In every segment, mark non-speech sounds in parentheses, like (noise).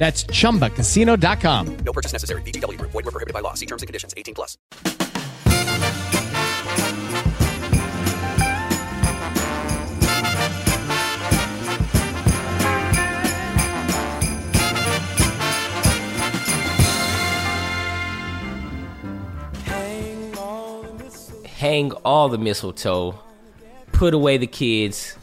That's chumbacasino.com. No purchase necessary. VGW Group. Void were prohibited by law. See terms and conditions. 18 plus. hang all the mistletoe, put away the kids,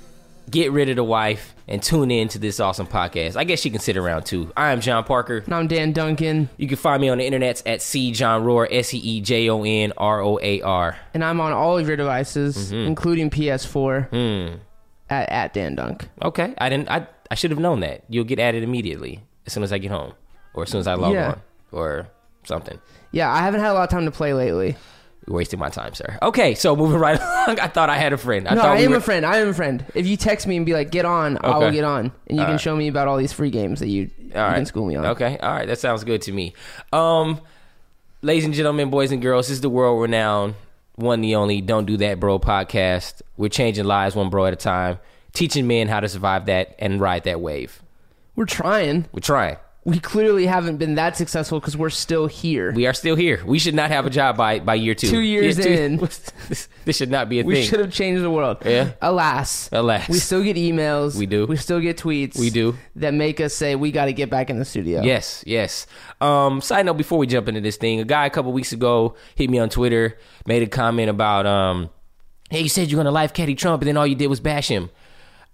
get rid of the wife, and tune in to this awesome podcast. I guess you can sit around too. I am John Parker. And I'm Dan Duncan, You can find me on the internet at C John Roar, S E E J O N R O A R. and I'm on all of your devices, Mm-hmm. including PS4, Hmm. at, at Dan Dunk. Okay, I didn't. I I should have known that. You'll get added immediately as soon as I get home, or as soon as I log Yeah. on, or something. Yeah, I haven't had a lot of time to play lately. You're wasting my time, sir. Okay, so moving right (laughs) along. I thought I had a friend. I no, thought I we am were- a friend. I am a friend. If you text me and be like, "Get on," I will get on, and you can Alright. show me about all these free games that you, you All right. can school me on. Okay. All right. That sounds good to me. Um, ladies and gentlemen, boys and girls, this is the world renowned, one the only Don't Do That Bro podcast. We're changing lives one bro at a time, teaching men how to survive that and ride that wave. We're trying. We're trying. We clearly haven't been that successful because we're still here. We are still here. We should not have a job by, by year two. Two years in. (laughs) this, this should not be a We thing. We should have changed the world. Yeah. Alas. Alas. We still get emails. We do. We still get tweets. We do. That make us say we got to get back in the studio. Yes, yes. Um, side note before we jump into this thing, a guy a couple weeks ago hit me on Twitter, made a comment about, um, hey, you said you're gonna live caddy Trump, and then all you did was bash him.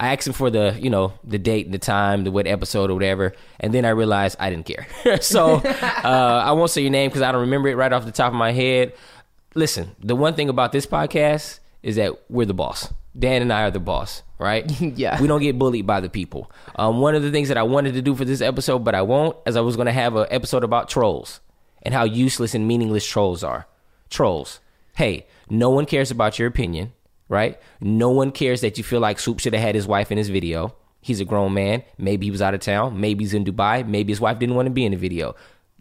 I asked him for the, you know, the date, and the time, the what episode or whatever, and then I realized I didn't care. (laughs) so (laughs) uh, I won't say your name because I don't remember it right off the top of my head. Listen, the one thing about this podcast is that we're the boss. Dan and I are the boss, right? (laughs) Yeah. We don't get bullied by the people. Um, one of the things that I wanted to do for this episode, but I won't, is I was going to have an episode about trolls and how useless and meaningless trolls are. Trolls. Hey, no one cares about your opinion, right? No one cares that you feel like Soup should have had his wife in his video. He's a grown man. Maybe he was out of town. Maybe he's in Dubai. Maybe his wife didn't want to be in the video.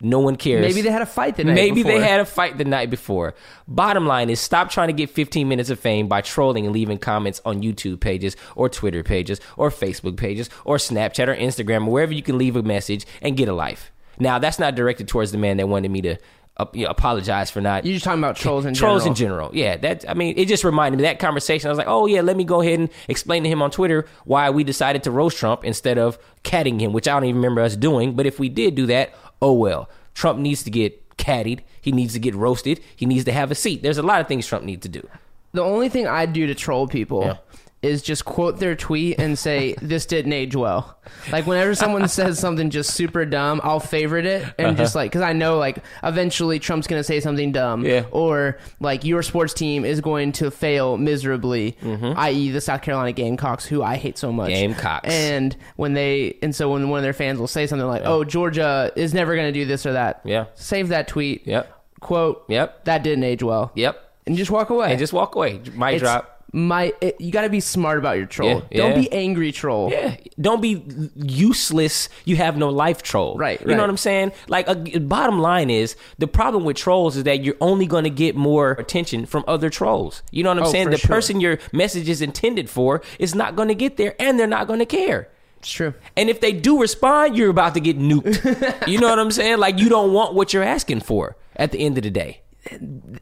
No one cares. Maybe they had a fight the night Maybe before. they had a fight the night before. Bottom line is stop trying to get 15 minutes of fame by trolling and leaving comments on YouTube pages or Twitter pages or Facebook pages or Snapchat or Instagram or wherever you can leave a message and get a life. Now, that's not directed towards the man that wanted me to uh, you know, apologize for not You're just talking about trolls in trolls general. in general. Yeah, that I mean, it just reminded me that conversation. I was like, oh yeah, let me go ahead and explain to him on Twitter why we decided to roast Trump instead of catting him, which I don't even remember us doing. But if we did do that, oh well. Trump needs to get caddied. He needs to get roasted. He needs to have a seat. There's a lot of things Trump needs to do. The only thing I'd do to troll people Yeah. Is just quote their tweet and say this didn't age well. Like whenever someone (laughs) says something just super dumb, I'll favorite it and Uh-huh. just like because I know like eventually Trump's gonna say something dumb, Yeah. or like your sports team is going to fail miserably, Mm-hmm. i.e. the South Carolina Gamecocks, who I hate so much. Gamecocks. and when they and so when one of their fans will say something like, "Oh, Georgia is never gonna do this or that," Yeah. save that tweet. Yep. Quote. Yep. That didn't age well. Yep. And just walk away And just walk away. Mic it's drop. My, it, you got to be smart about your troll. Yeah, Don't yeah. be angry troll. Yeah, don't be useless. You have no life troll. Right, You know what I'm saying? Like, uh, bottom line is the problem with trolls is that you're only going to get more attention from other trolls. You know what I'm Oh, saying? The sure. person your message is intended for is not going to get there, and they're not going to care. It's true. And if they do respond, you're about to get nuked. (laughs) you know what I'm saying? Like, you don't want what you're asking for at the end of the day.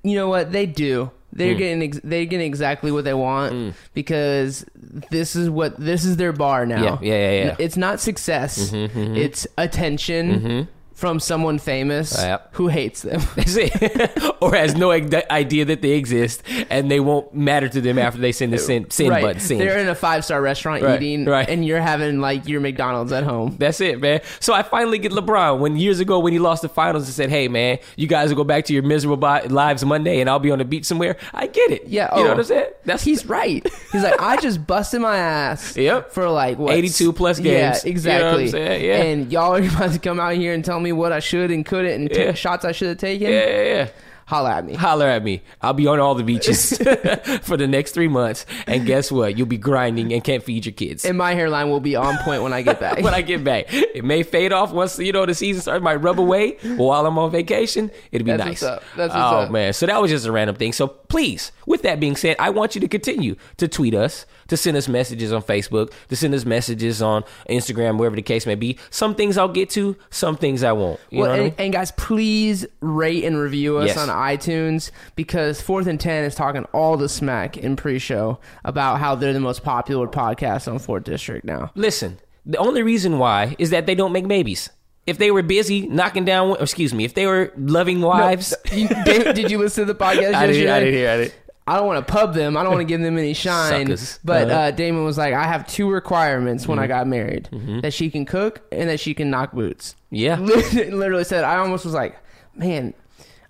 You know what they do? They're hmm. getting ex- they're getting exactly what they want hmm. because this is what this is their bar now. Yeah, yeah, yeah, yeah. It's not success. Mm-hmm, mm-hmm. It's attention mm-hmm. From someone famous Yep. who hates them. (laughs) Or has no idea that they exist and they won't matter to them after they send the send, send right. button. Send. They're in a five star restaurant Right, eating, right. and you're having like your McDonald's at home. That's it, man. So I finally get LeBron when years ago when he lost the finals and said, "Hey, man, you guys will go back to your miserable lives Monday, and I'll be on the beach somewhere." I get it. Yeah, you know oh. what I'm saying. That's He's right. He's like, I just busted my ass. (laughs) Yep. For like what, 82 plus Yeah, games. You know what I'm exactly. saying? Yeah. And y'all are (laughs) about to come out here and tell me what I should and couldn't and Yeah. shots I should have taken. yeah, yeah, yeah. Holla at me. Holler at me. I'll be on all the beaches (laughs) (laughs) for the next three months, and guess what? You'll be grinding and can't feed your kids. And my hairline will be on point when I get back. (laughs) when I get back, it may fade off once you know the season starts. It might rub away while I'm on vacation. It'll be That's nice. what's up. That's what's oh up. man, so that was just a random thing. So please, with that being said, I want you to continue to tweet us, to send us messages on Facebook, to send us messages on Instagram, wherever the case may be. Some things I'll get to, some things I won't. You well, know what I and, mean? and guys, please rate and review us Yes. on iTunes because Fourth and Ten is talking all the smack in pre-show about how they're the most popular podcast on Fourth District now. Listen, the only reason why is that they don't make babies. If they were busy knocking down, excuse me, if they were loving wives, You- Dave, did you listen to the (laughs) podcast I didn't, yesterday? I didn't hear it. I don't want to pub them. I don't want to give them any (laughs) shine. Suckers. But Uh-huh. uh, Damon was like, I have two requirements when I Mm-hmm. got married: that she can cook and that she can knock boots. Yeah. (laughs) literally said. I almost was like, man,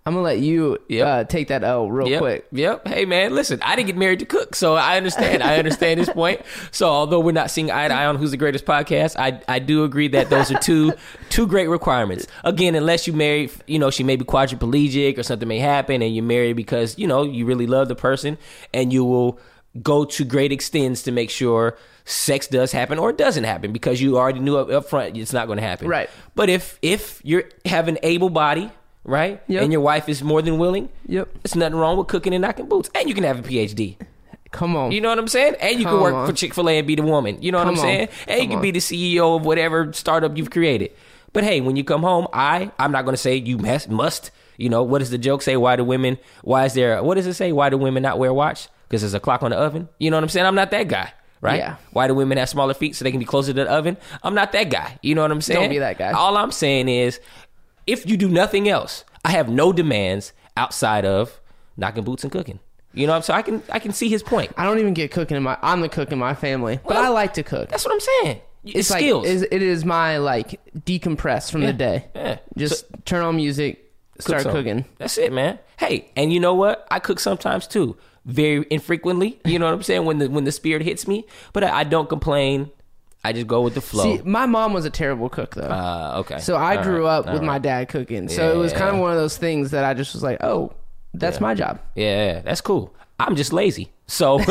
I'm gonna let you Yep. uh, take that L real Yep. quick. Yep. Hey man, listen, I didn't get married to cook, so I understand. I understand this point. So although we're not seeing eye to eye on who's the greatest podcast, I I do agree that those are two (laughs) two great requirements. Again, unless you marry, you know, she may be quadriplegic or something may happen, and you marry because you know you really love the person, and you will go to great extents to make sure sex does happen or it doesn't happen because you already knew up, up front it's not going to happen. Right. But if if you have an able body, right, Yep. and your wife is more than willing, Yep. there's nothing wrong with cooking and knocking boots. And you can have a PhD. Come on. You know what I'm saying? And you can work on. for Chick fil A and be the woman. You know what Come I'm on. saying? And you can on. be the CEO of whatever startup you've created. But hey, when you come home, I I'm not going to say you must must. You know what does the joke say? Why do women? Why is there? What does it say? Why do women not wear watch? Because there's a clock on the oven. You know what I'm saying? I'm not that guy. Right? Yeah. Why do women have smaller feet so they can be closer to the oven? I'm not that guy. You know what I'm saying? Don't be that guy. All I'm saying is, if you do nothing else, I have no demands outside of knocking boots and cooking. You know, what I'm saying? I can I can see his point. I don't even get cooking in my. I'm the cook in my family, but Well, I like to cook. That's what I'm saying. It's, It's like skills. is- it is my like decompress from the day. yeah. Just turn on music, start some. cooking. That's it, man. Hey, and you know what? I cook sometimes too, very infrequently. You know what I'm saying? When the when the spirit hits me, but I, I don't complain. I just go with the flow. See, my mom was a terrible cook though. uh, okay. So I All grew right, up all with my dad cooking. So it was kind of Yeah. one of those things that I just was like, oh, that's my job. Yeah, that's cool. I'm just lazy. So (laughs)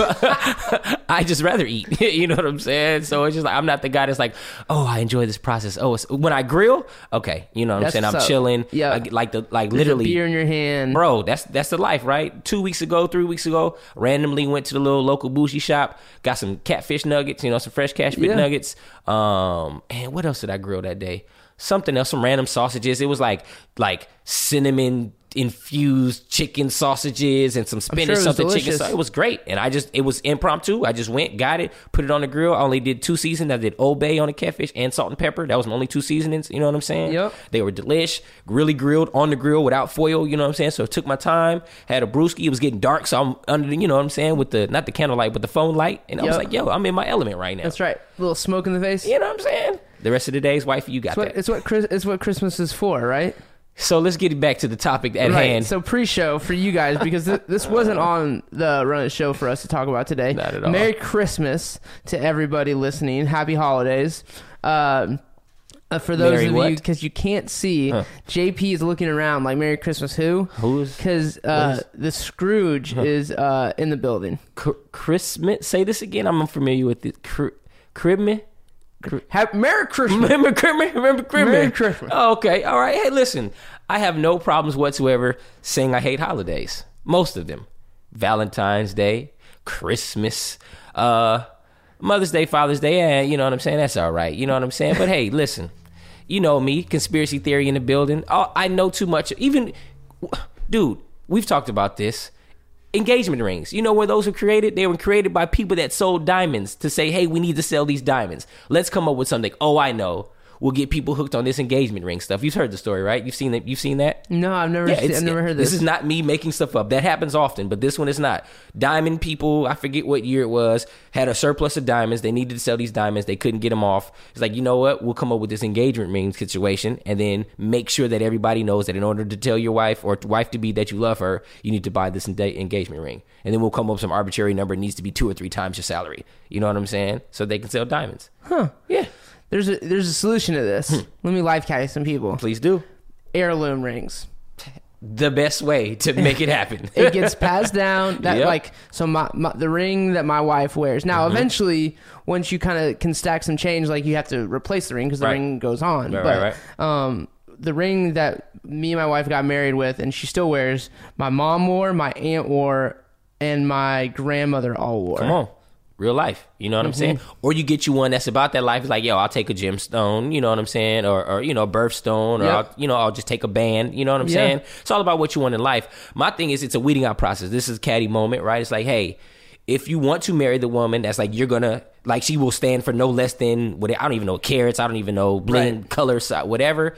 I just rather eat. (laughs) you know what I'm saying? So it's just like I'm not the guy that's like, oh, I enjoy this process. Oh, it's, when I grill, okay, you know what I'm saying? I'm up. chilling. Yeah. I like the like There's a literally beer in your hand. Bro, that's that's the life, right? Two weeks ago, three weeks ago, randomly went to the little local bougie shop, got some catfish nuggets, you know, some fresh catfish Yeah. nuggets. Um, and what else did I grill that day? Something else, some random sausages. It was like like cinnamon infused chicken sausages and some spinach it was something chicken. So it was great, and I just it was impromptu. I just went, got it, put it on the grill. I only did two seasons. I did Old Bay on the catfish and salt and pepper. That was my only two seasonings. You know what I'm saying? Yep. They were delish, really grilled on the grill without foil. You know what I'm saying? So it took my time. Had a brewski. It was getting dark, so I'm under. the You know what I'm saying? With the not the candlelight, but the phone light, and I was like, "Yo, I'm in my element right now." That's right. A little smoke in the face. You know what I'm saying? The rest of the days, wifey, you got It's what, that. it's what it's what Christmas is for, right? So let's get back to the topic at right. hand. So pre-show for you guys because th- this wasn't on the run of the show for us to talk about today. Not at all. Merry Christmas to everybody listening. Happy holidays. Um, uh, for those Merry of what? you, because you can't see, JP is looking around like Merry Christmas. Who? Who's- Because uh, the Scrooge is uh, in the building. Cr- Christmas. Say this again. I'm unfamiliar with it. Cr- Christmas. Have, Merry Christmas. (laughs) Remember Christmas? Remember Christmas? Merry Christmas. Oh, okay. All right. Hey, listen. I have no problems whatsoever saying I hate holidays. Most of them. Valentine's Day, Christmas, uh, Mother's Day, Father's Day. Yeah, you know what I'm saying? That's all right. You know what I'm saying? But hey, (laughs) listen. You know me, conspiracy theory in the building. Oh, I know too much. Even, dude, we've talked about this engagement rings. You know where those were created? They were created by people that sold diamonds to say, hey, we need to sell these diamonds. Let's come up with something. Oh, I know. Will get people hooked on this engagement ring stuff. You've heard the story, right? You've seen that. You've seen that. No, I've never. Yeah, seen, I've never heard this. This is not me making stuff up. That happens often, but this one is not. Diamond people, I forget what year it was, had a surplus of diamonds. They needed to sell these diamonds. They couldn't get them off. It's like, you know what? We'll come up with this engagement ring situation and then make sure that everybody knows that in order to tell your wife or wife to be that you love her, you need to buy this engagement ring. And then we'll come up with some arbitrary number. It needs to be two or three times your salary. You know what I'm saying? So they can sell diamonds. Huh. Yeah. There's a there's a solution to this. Hmm. Let me live catch some people. Please do. Heirloom rings. The best way to make it happen. (laughs) It gets passed down. That Yep. like so my, my the ring that my wife wears. Now Mm-hmm. eventually, once you kind of can stack some change, like you have to replace the ring because the Right. ring goes on. Right, but right, um, the ring that me and my wife got married with, and she still wears, my mom wore, my aunt wore, and my grandmother all wore. Come on. Real life. You know what I'm saying? Mm-hmm. Or you get you one that's about that life. It's like, yo, I'll take a gemstone, you know what I'm saying? Or, or you know, a birthstone, or, Yep. I'll, you know, I'll just take a band, you know what I'm Yeah. saying? It's all about what you want in life. My thing is, it's a weeding out process. This is caddy moment, right? It's like, hey, if you want to marry the woman that's like, you're gonna, like, she will stand for no less than, what I don't even know, carrots, I don't even know, bling, Right. colors, whatever.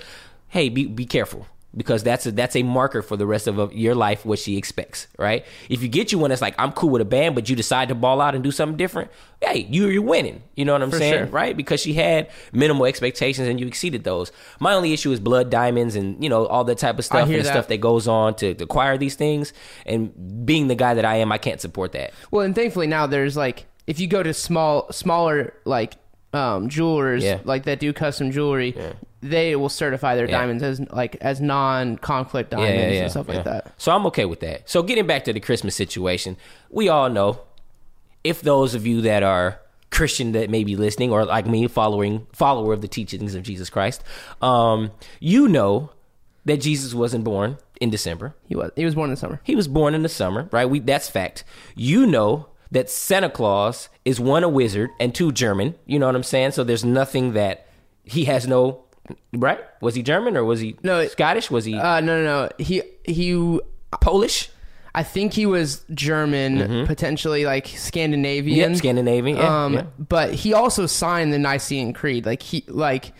Hey, be, be careful. Because that's a that's a marker for the rest of your life what she expects, right? If you get you one that's like I'm cool with a band, but you decide to ball out and do something different, hey, you you're winning. You know what I'm For saying, sure. right? Because she had minimal expectations and you exceeded those. My only issue is blood diamonds and you know all that type of stuff and that. stuff that goes on to, to acquire these things. And being the guy that I am, I can't support that. Well, and thankfully now there's like if you go to small smaller like um jewelers Yeah. like that do custom jewelry, they will certify their Yeah. diamonds as like as non-conflict diamonds and stuff yeah. like that. So I'm okay with that. So getting back to the Christmas situation, we all know if those of you that are Christian that may be listening, or like me, following follower of the teachings of Jesus Christ, um, you know that Jesus wasn't born in December. He was he was born in the summer. He was born in the summer, right? We that's fact. You know that Santa Claus is one a wizard and two German. You know what I'm saying? So there's nothing that he has no right. Was he German or was he No, Scottish? Was he Uh no no no. He he Polish? I think he was German, potentially like Scandinavian. Mm-hmm. Yeah, Scandinavian. Yeah, um, yeah. but he also signed the Nicene Creed. Like he like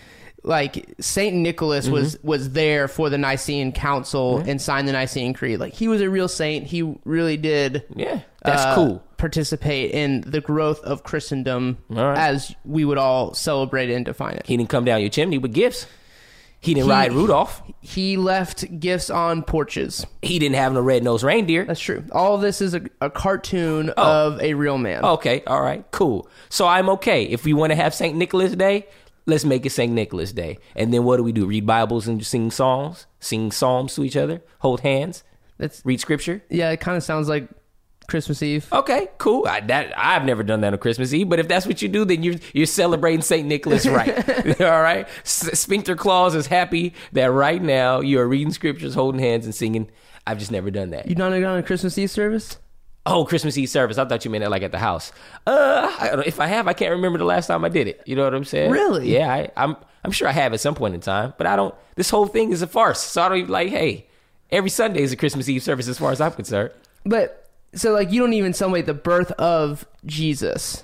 like Saint Nicholas was Mm-hmm. was there for the Nicene Council and signed the Nicene Creed. Like he was a real saint. He really did. Yeah, that's uh, cool. Participate in the growth of Christendom right. as we would all celebrate and define it. He didn't come down your chimney with gifts. He didn't He- ride Rudolph. He left gifts on porches. He didn't have no red nosed reindeer. That's true. All this is a, a cartoon Oh. of a real man. Okay, all right, cool. So I'm okay. If we want to have St. Nicholas Day, let's make it St. Nicholas Day. And then what do we do? Read Bibles and sing songs? Sing psalms to each other? Hold hands? That's Read scripture? yeah. It kind of sounds like Christmas Eve. Okay, cool. I, that I've never done that on Christmas Eve, but if that's what you do, then you're you're celebrating Saint Nicholas right. (laughs) (laughs) All right, S- Sphincter Claus is happy that right now you are reading scriptures, holding hands, and singing. I've just never done that. You not done a Christmas Eve service? Oh, Christmas Eve service. I thought you meant it like at the house. Uh, I, if I have, I can't remember the last time I did it. You know what I'm saying? Really? Yeah, I, I'm. I'm sure I have at some point in time, but I don't. This whole thing is a farce. So I don't even like. Hey, every Sunday is a Christmas Eve service, as far as I'm concerned. But so like you don't even celebrate the birth of Jesus,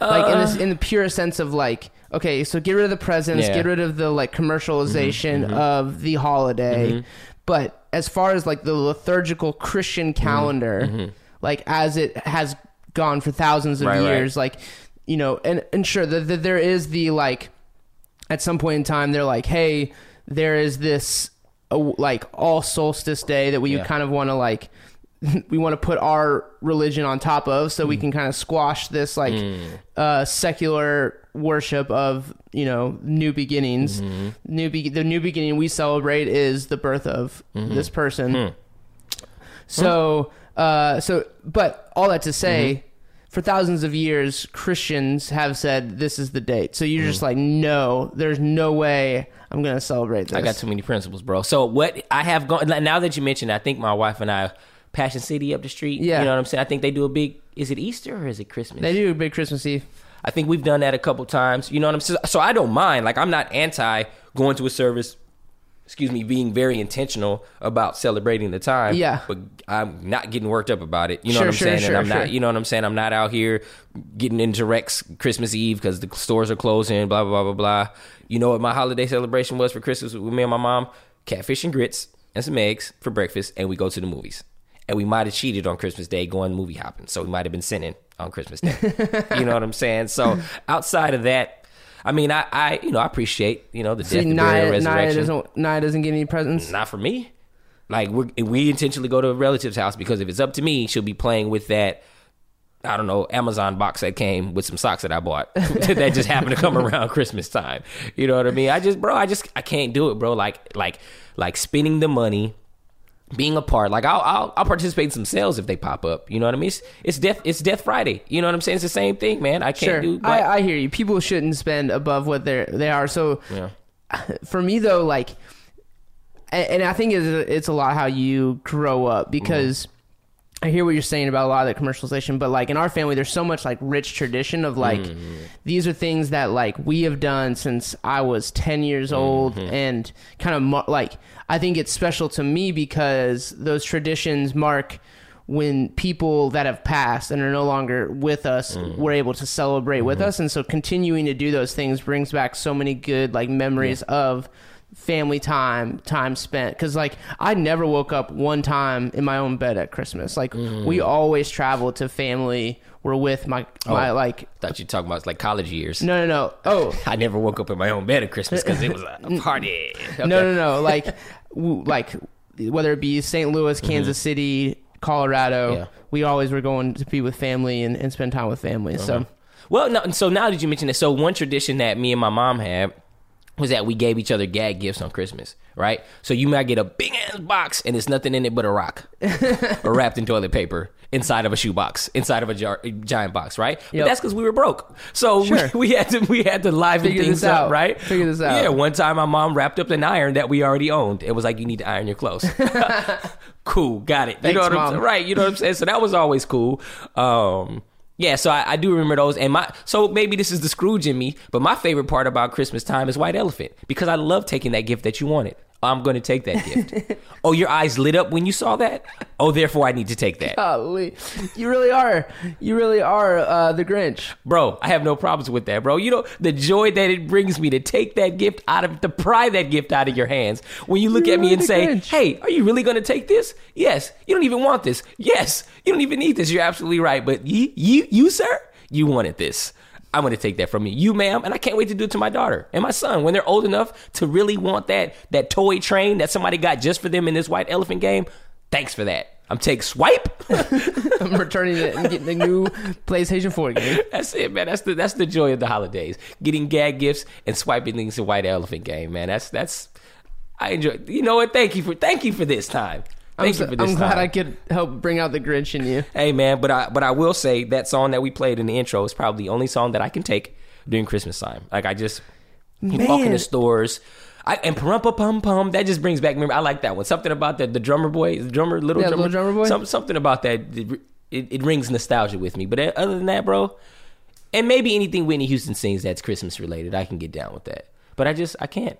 like in this uh. in the pure sense of like okay, so get rid of the presents, Yeah. get rid of the like commercialization mm-hmm, mm-hmm. of the holiday, mm-hmm. but as far as like the liturgical Christian calendar, like as it has gone for thousands of Right, right. years, like you know, and and sure that that there is the like at some point in time they're like hey there is this uh, like all solstice day that we Yeah. kind of want to like (laughs) we want to put our religion on top of so Hmm. we can kind of squash this like uh secular worship of you know new beginnings Mm-hmm. new be- the new beginning we celebrate is the birth of Mm-hmm. this person Hmm. so uh so but all that to say Mm-hmm. for thousands of years, Christians have said this is the date. So you're just like, no, there's no way I'm going to celebrate this. Mm. I got too many principles, bro. So what I have gone now that you mentioned, I think my wife and I, Passion City up the street. Yeah. you know what I'm saying. I think they do a big. Is it Easter or is it Christmas? They do a big Christmas Eve. I think we've done that a couple times. You know what I'm saying? So I don't mind. Like I'm not anti going to a service excuse me, being very intentional about celebrating the time. Yeah. But I'm not getting worked up about it. You know Sure, what I'm sure, saying? sure, and I'm not, you know what I'm saying? I'm not out here getting into Rex Christmas Eve because the stores are closing, blah, blah, blah, blah, blah. You know what my holiday celebration was for Christmas with me and my mom? Catfish and grits and some eggs for breakfast, and we go to the movies. And we might have cheated on Christmas Day going movie hopping. So we might have been sinning on Christmas Day. (laughs) you know what I'm saying? So outside of that, I mean, I, I you know, I appreciate, you know, the See, death, the burial, resurrection. doesn't Naya doesn't get any presents. Not for me. Like we we intentionally go to a relative's house because if it's up to me, she'll be playing with that. I don't know Amazon box that came with some socks that I bought (laughs) that just happened to come around Christmas time. You know what I mean? I just, bro, I just I can't do it, bro. Like like like spending the money, being a part. Like I'll I'll, I'll participate in some sales if they pop up. You know what I mean? It's, it's death it's Death Friday. You know what I'm saying? It's the same thing, man. I can't Sure, do. I, I hear you. People shouldn't spend above what they they are. So yeah. for me though, like, and, and I think it's it's a lot how you grow up mm-hmm. because I hear what you're saying about a lot of the commercialization, but like in our family, there's so much like rich tradition of like mm-hmm. these are things that like we have done since I was 10 years old, mm-hmm. and kind of mar- like I think it's special to me because those traditions mark when people that have passed and are no longer with us mm. were able to celebrate with mm-hmm. us. And so continuing to do those things brings back so many good like memories of family time time spent because like i never woke up one time in my own bed at christmas like we always traveled to family we're with my my Oh. like Thought you talking about like college years. no no no oh (laughs) I never woke up in my own bed at Christmas because it was a, (laughs) party. Okay. No, no, no. Like, w- like whether it be St. Louis, Kansas City, Colorado, Mm-hmm. Yeah. we always were going to be with family and, and spend time with family. So, Well, no, so now that you mention it, so one tradition that me and my mom had was that we gave each other gag gifts on Christmas, right? So you might get a big ass box and it's nothing in it but a rock, (laughs) or wrapped in toilet paper inside of a shoebox, inside of a jar, giant box, right? But Yep. that's because we were broke, so Sure. we, (laughs) we had to we had to liven Figure things this up, out. right? Figure this out. Yeah, one time my mom wrapped up an iron that we already owned. It was like you need to iron your clothes. (laughs) cool, got it. you know what I'm saying? Right, you know what I'm saying? So that was always cool. Um, yeah, so I, I do remember those. And my so maybe this is the Scrooge in me, but my favorite part about Christmas time is White Elephant because I love taking that gift that you wanted. I'm going to take that gift. oh, your eyes lit up when you saw that? Oh, therefore I need to take that. golly, you really are, you really are uh, the Grinch. Bro, I have no problems with that, bro. You know the joy that it brings me to take that gift out of to pry that gift out of your hands. When you look You're at me and say, Grinch. "Hey, are you really going to take this?" Yes. You don't even want this. Yes. You don't even need this. You're absolutely right. But you, you, you, sir, you wanted this. I'm going to take that from you, you, ma'am, and I can't wait to do it to my daughter and my son when they're old enough to really want that that toy train that somebody got just for them in this white elephant game. Thanks for that. I'm take swipe. (laughs) I'm returning it and getting the new PlayStation 4 game. That's it, man. That's the that's the joy of the holidays. Getting gag gifts and swiping things in White Elephant game, man. That's that's I enjoy. You know what? Thank you for thank you for this time. I'm, you for this I'm glad time. I could help bring out the Grinch in you. Hey man, but I but I will say that song that we played in the intro is probably the only song that I can take during Christmas time. Like I just you walk in the stores. I, and parumpa pum pum, that just brings back memory. I like that one. Something about that, the drummer boy, the drummer, little Yeah, drummer, Little Drummer Boy? Some, something about that, it, it, it rings nostalgia with me. But uh, other than that, bro, and maybe anything Whitney Houston sings that's Christmas related, I can get down with that. But I just, I can't,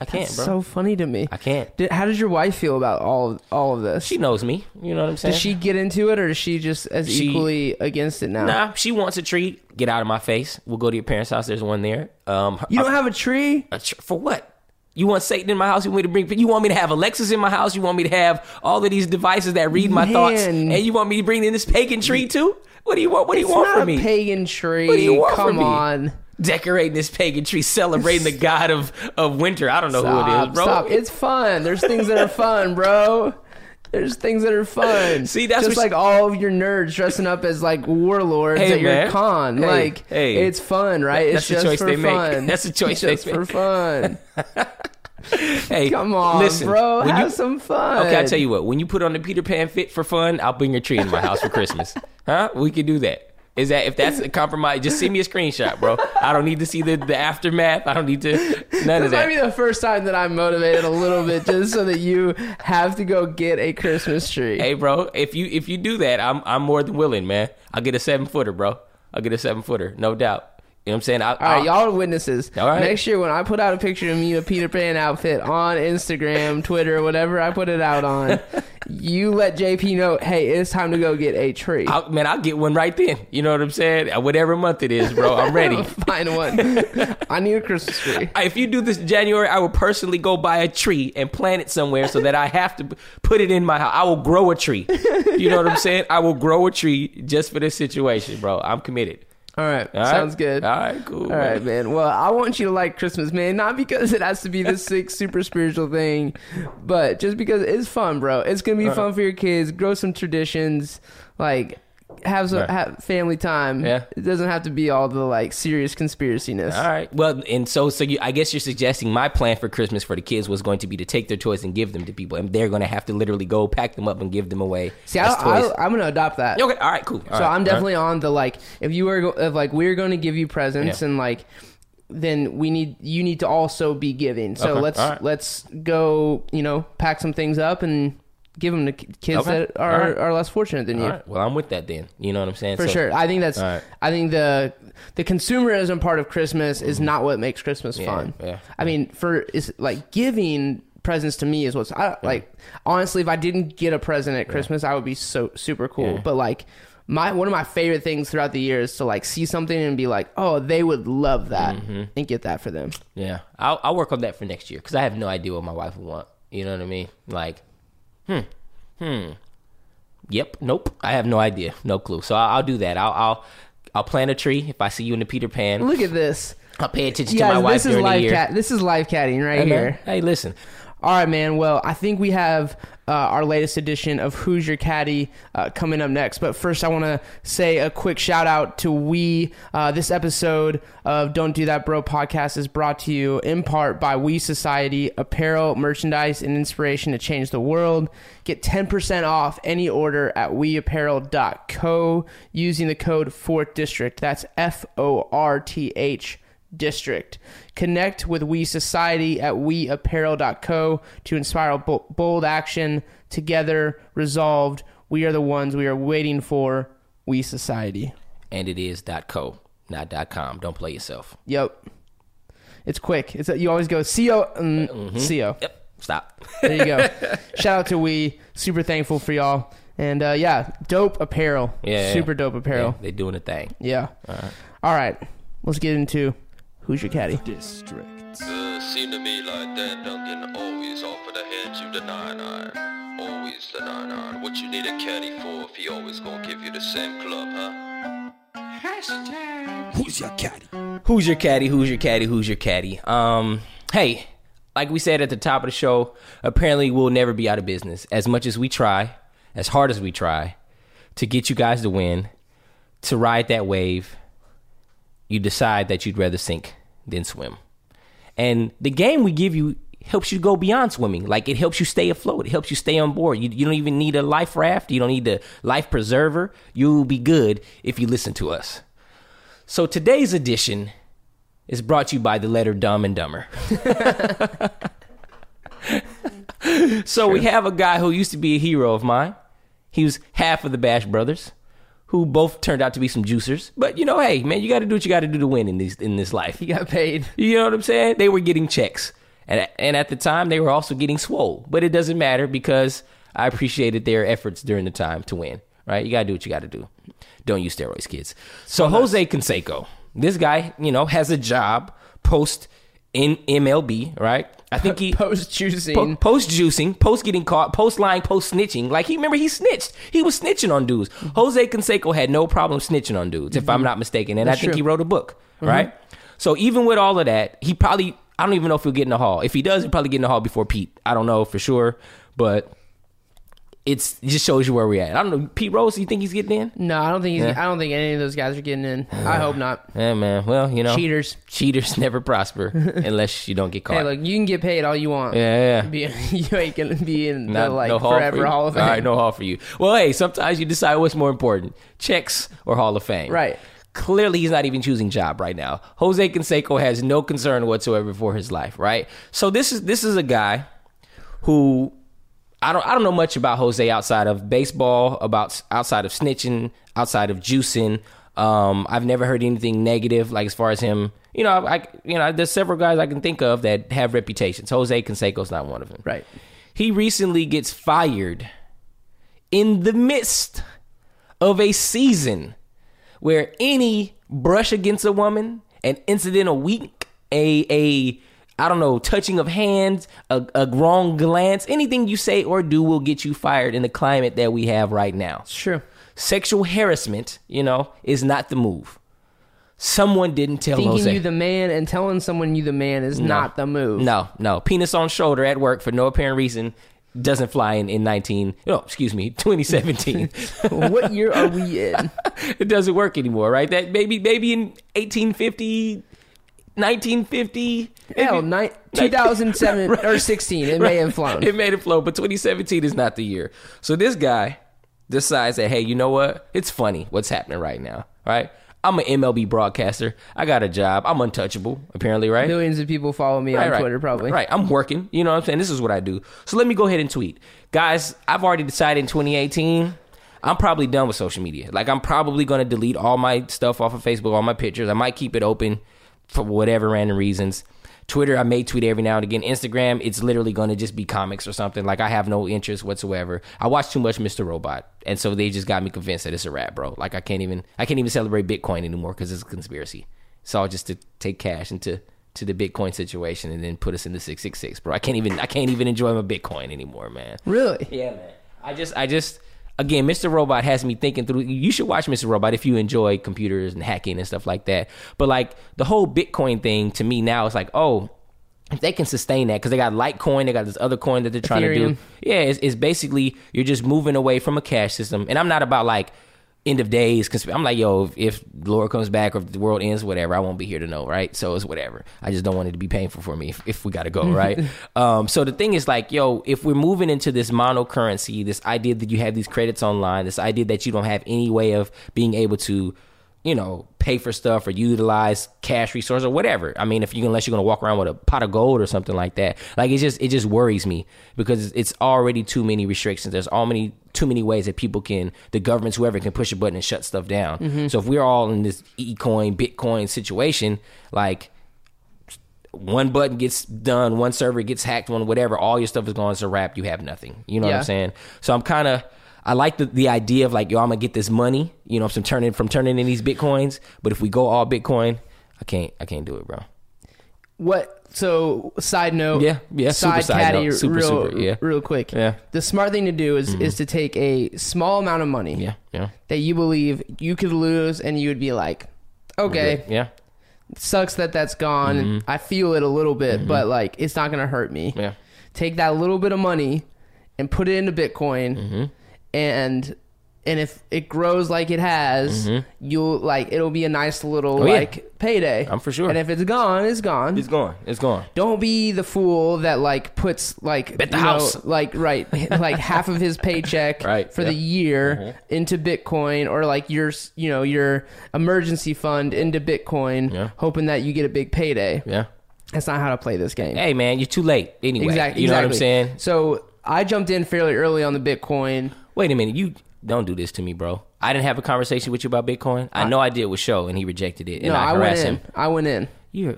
I can't, It's bro. so funny to me. I can't. Did, how does your wife feel about all all of this? She knows me. You know what I'm saying? Does she get into it, or is she just as She- equally against it now? Nah, she wants a treat. Get out of my face. We'll go to your parents' house. There's one there. Um, You don't have a tree? a tr- for what? You want Satan in my house? You want me to bring? You want me to have Alexis in my house? You want me to have all of these devices that read my thoughts? Man. And you want me to bring in this pagan tree too? What do you want? What do you it's want not from a me? pagan tree. What do you want Come from me? on. Decorating this pagan tree, celebrating the (laughs) god of of winter. I don't know who it is, bro. stop. It's fun. There's things that are fun, bro. There's things that are fun. (laughs) See, that's just like all of your nerds dressing up as like warlords Hey, at your con. Hey, like, hey. it's fun, right? That's it's just choice for they make. fun. (laughs) That's the choice they It's just make. for fun. hey, Come on, listen, bro. Have you- some fun. Okay, I tell you what. When you put on the Peter Pan fit for fun, I'll bring your tree in my house for Christmas. Huh? We can do that. Is that if that's a compromise? Just send me a screenshot, bro. I don't need to see the, the aftermath. I don't need to none of This might be the first time that I'm motivated a little bit, just so that you have to go get a Christmas tree. Hey, bro, if you if you do that, I'm I'm more than willing, man. I'll get a seven footer, bro. I'll get a seven footer, no doubt. You know what I'm saying? I, All right, y'all are witnesses. All right. Next year, when I put out a picture of me in a Peter Pan outfit on Instagram, Twitter, whatever I put it out on, (laughs) you let JP know, hey, it's time to go get a tree. I'll, man, I'll get one right then. You know what I'm saying? Whatever month it is, bro, I'm ready. (laughs) Find one. I need a Christmas tree. (laughs) if you do this in January, I will personally go buy a tree and plant it somewhere so that I have to put it in my house. I will grow a tree. You know what I'm saying? I will grow a tree just for this situation, bro. I'm committed. All right, All right? sounds good. All right, cool. All right, man. Well, I want you to like Christmas, man. Not because it has to be this sick, (laughs) super spiritual thing, but just because it's fun, bro. It's gonna be uh-huh. fun for your kids. Grow some traditions, like have some Right. have family time. Yeah. it doesn't have to be all the like serious conspiraciness. All right. Well, and so so you, I guess you're suggesting my plan for Christmas for the kids was going to be to take their toys and give them to people, and they're going to have to literally go pack them up and give them away. See, I, as toys. I, I'm gonna adopt that. okay. All right. Cool. All so right, I'm all definitely on the like if you were go- if like we're going to give you presents Yeah. and like then we need you need to also be giving. So Okay, let's all right. let's go, you know, pack some things up and give them to kids Okay, that are right. are less fortunate than you. All right. Well, I'm with that then. You know what I'm saying? For So- sure. I think that's right. I think the the consumerism part of Christmas is not what makes Christmas Mm-hmm. Yeah, fun. yeah. I mean, for is like giving presents to me is what's I like honestly if I didn't get a present at Christmas, I would be so super cool. Yeah. But like my one of my favorite things throughout the year is to like see something and be like, "Oh, they would love that." Mm-hmm. And get that for them. Yeah, I'll, I'll work on that for next year because I have no idea what my wife would want. You know what I mean? Like, hmm, hmm, yep, nope. I have no idea, no clue. So I'll, I'll do that. I'll, I'll I'll plant a tree if I see you in the Peter Pan. Look at this. I'll pay attention Yeah, to my wife this is during the live year. cat. This is live catting right Hey, man, here. hey, listen. All right, man. Well, I think we have uh, our latest edition of Who's Your Caddy uh, coming up next. But first, I want to say a quick shout out to We. Uh, this episode of Don't Do That Bro podcast is brought to you in part by We Society, apparel, merchandise, and inspiration to change the world. Get 10% off any order at weapparel.co using the code 4th District. That's F O R T H district. Connect with We Society at weapparel.co to inspire bold action. Together, resolved, we are the ones we are waiting for. We Society. And it is .co, not .com. Don't play yourself. Yep. It's quick. It's you always go co mm, Mm-hmm. co. Yep, stop. There you go. (laughs) Shout out to we. Super thankful for y'all. And uh, yeah, dope apparel. Yeah, yeah. super dope apparel. Yeah, they doing a thing. Yeah. All right. All right. Let's get into who's your caddy. Uh, seem to me like Dan Duncan always offer to hand you the nine iron. Always the nine iron. What you need a caddy for if he always gonna give you the same club, huh? Who's your caddy? Who's your caddy? Who's your caddy? Who's your caddy? Um, hey, like we said at the top of the show, apparently we'll never be out of business. As much as we try, as hard as we try to get you guys to win, to ride that wave, you decide that you'd rather sink than swim. And the game we give you helps you go beyond swimming. Like it helps you stay afloat. It helps you stay on board. You, you don't even need a life raft. You don't need a life preserver. You'll be good if you listen to us. So today's edition is brought to you by the letter Dumb and Dumber. (laughs) so we have a guy who used to be a hero of mine. He was half of the Bash Brothers, who both turned out to be some juicers. But you know, hey man, you got to do what you got to do to win in these in this life. He got paid. You know what I'm saying? They were getting checks. And, and at the time, they were also getting swole. But it doesn't matter because I appreciated their efforts during the time to win, right? You got to do what you got to do. Don't use steroids, kids. So, Jose Canseco, this guy, you know, has a job post in MLB, right? I think he. (laughs) Post juicing. Po- post juicing, post getting caught, post lying, post snitching. Like he remember he snitched. He was snitching on dudes. Jose Canseco had no problem snitching on dudes, if I'm not mistaken. And Mm-hmm. That's I think true. he wrote a book, right? So even with all of that, he probably I don't even know if he'll get in the hall. If he does, he'll probably get in the hall before Pete. I don't know for sure, but it's it just shows you where we're at. I don't know. Pete Rose, you think he's getting in? No, I don't think he's, Yeah. I don't think any of those guys are getting in. I hope not. (sighs) Yeah, man. Well, you know, Cheaters. cheaters (laughs) never prosper (laughs) unless you don't get caught. Hey, look, you can get paid all you want. yeah, yeah. Be, (laughs) you ain't gonna be in the like no hall forever? Hall of Fame. All right, no hall for you. Well, hey, sometimes you decide what's more important: checks or Hall of Fame. Right. Clearly, he's not even choosing job right now. Jose Canseco has no concern whatsoever for his life. Right. So this is this is a guy who I don't I don't know much about Jose outside of baseball, about outside of snitching, outside of juicing. Um, I've never heard anything negative, like as far as him. You know, I you know, there's several guys I can think of that have reputations. Jose Canseco's not one of them. Right. He recently gets fired in the midst of a season where any brush against a woman, an incidental wink, a a I don't know, touching of hands, a, a wrong glance, anything you say or do will get you fired in the climate that we have right now. Sure. Sexual harassment, you know, is not the move. Someone didn't tell Thinking Jose. you the man and telling someone you the man is not the move. No, no. Penis on shoulder at work for no apparent reason doesn't fly in, in 19, no, excuse me, (laughs) 2017. (laughs) what year are we in? (laughs) it doesn't work anymore, right? That maybe maybe in 1850, 1950. Hell, ni- (laughs) 2007 (laughs) or 16. It may have flown. It made it flow, but 2017 is not the year. So this guy decides that, hey, you know what? It's funny what's happening right now, right? I'm an MLB broadcaster. I got a job. I'm untouchable, apparently, right? Millions of people follow me Right, on right. Twitter, probably. Right. I'm working. You know what I'm saying? This is what I do. So let me go ahead and tweet. Guys, I've already decided in 2018, I'm probably done with social media. Like, I'm probably going to delete all my stuff off of Facebook, all my pictures. I might keep it open for whatever random reasons. Twitter, I may tweet every now and again. Instagram, it's literally going to just be comics or something. Like, I have no interest whatsoever. I watch too much Mr. Robot. And so they just got me convinced that it's a wrap, bro. Like, I can't even, I can't even celebrate Bitcoin anymore because it's a conspiracy. It's all just to take cash into to the Bitcoin situation and then put us in the six six six, bro. I can't even I can't even enjoy my Bitcoin anymore, man. Really? Yeah, man. I just I just again, Mr. Robot has me thinking through. You should watch Mr. Robot if you enjoy computers and hacking and stuff like that. But like the whole Bitcoin thing to me now is like, oh. If they can sustain that, because they got Litecoin, they got this other coin that they're trying to do. Yeah, it's, it's basically you're just moving away from a cash system. And I'm not about like end of days. consp- I'm like, yo, if, if the Lord comes back or if the world ends, whatever, I won't be here to know, right? So it's whatever. I just don't want it to be painful for me if, if we got to go, (laughs) right? um, so the thing is like, yo, if we're moving into this monocurrency, this idea that you have these credits online, this idea that you don't have any way of being able to you know, pay for stuff or utilize cash resources or whatever. I mean, if you unless you're gonna walk around with a pot of gold or something like that, like it just it just worries me because it's already too many restrictions. There's all many too many ways that people can, the governments, whoever can push a button and shut stuff down. Mm-hmm. So if we're all in this e-coin, Bitcoin situation, like one button gets done, one server gets hacked, one whatever, all your stuff is gone. It's a wrap. You have nothing. You know what I'm saying? So I'm kind of. I like the, the idea of like, yo, I'm gonna get this money, you know, from turning from turning in these bitcoins. But if we go all Bitcoin, I can't, I can't do it, bro. What? So, side note. Yeah, yeah, super Side side caddy, note. Super, real, super, yeah. real quick. Yeah. Mm-hmm. The smart thing to do is is to take a small amount of money Yeah, yeah, that you believe you could lose, and you would be like, okay, yeah, sucks that that's gone. I feel it a little bit, but like it's not gonna hurt me. Mm-hmm. yeah. Take that little bit of money and put it into Bitcoin, Mm-hmm. And and if it grows like it has, you'll like it'll be a nice little Mm-hmm. Oh, yeah. like payday. I'm for sure. And if it's gone, it's gone. It's gone. It's gone. Don't be the fool that like puts like Bet the you know, house. like right, (laughs) like half of his paycheck (laughs) Right, for yeah. the year into Bitcoin, or like your you know your emergency fund into Bitcoin, Yeah. hoping that you get a big payday. Yeah. That's not how to play this game. Hey, man, you're too late. Anyway, exactly. You know what I'm saying? So I jumped in fairly early on the Bitcoin. Wait a minute. You don't do this to me, bro. I didn't have a conversation with you about Bitcoin. I know I did with Show, and he rejected it, and no, I I, went harassed in. him. I went in. You're.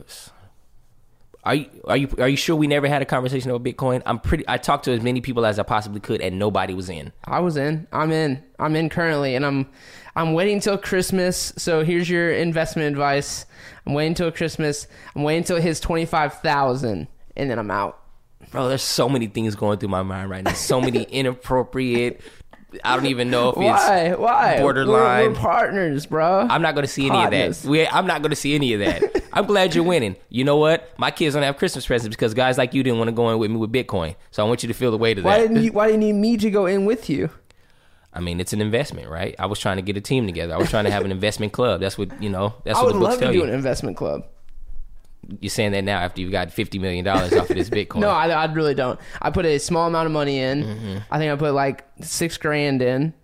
Are you are you are you sure we never had a conversation about Bitcoin? I'm pretty. I talked to as many people as I possibly could, and nobody was in. I was in. I'm in. I'm in currently, and I'm I'm waiting till Christmas. So here's your investment advice. I'm waiting till Christmas. I'm waiting till it hits twenty five thousand, and then I'm out. Bro, there's so many things going through my mind right now. So many (laughs) inappropriate. I don't even know if it's. Why? Why? borderline. We're, we're partners, bro. I'm not going to see any of that. We, I'm not going to see any of that. (laughs) I'm glad you're winning. You know what? My kids don't have Christmas presents because guys like you didn't want to go in with me with Bitcoin. So I want you to feel the weight of Why that. didn't you? Why didn't you need me to go in with you? I mean, it's an investment, right? I was trying to get a team together. I was trying to have an investment club. That's what you know. That's I what would the books love to tell do you. an investment club. You're saying that now after you've got fifty million dollars off of this (laughs) Bitcoin. No, I, I really don't. I put a small amount of money in. Mm-hmm. I think I put like six grand in,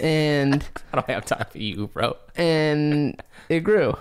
and (laughs) I don't have time for you, bro. and it grew.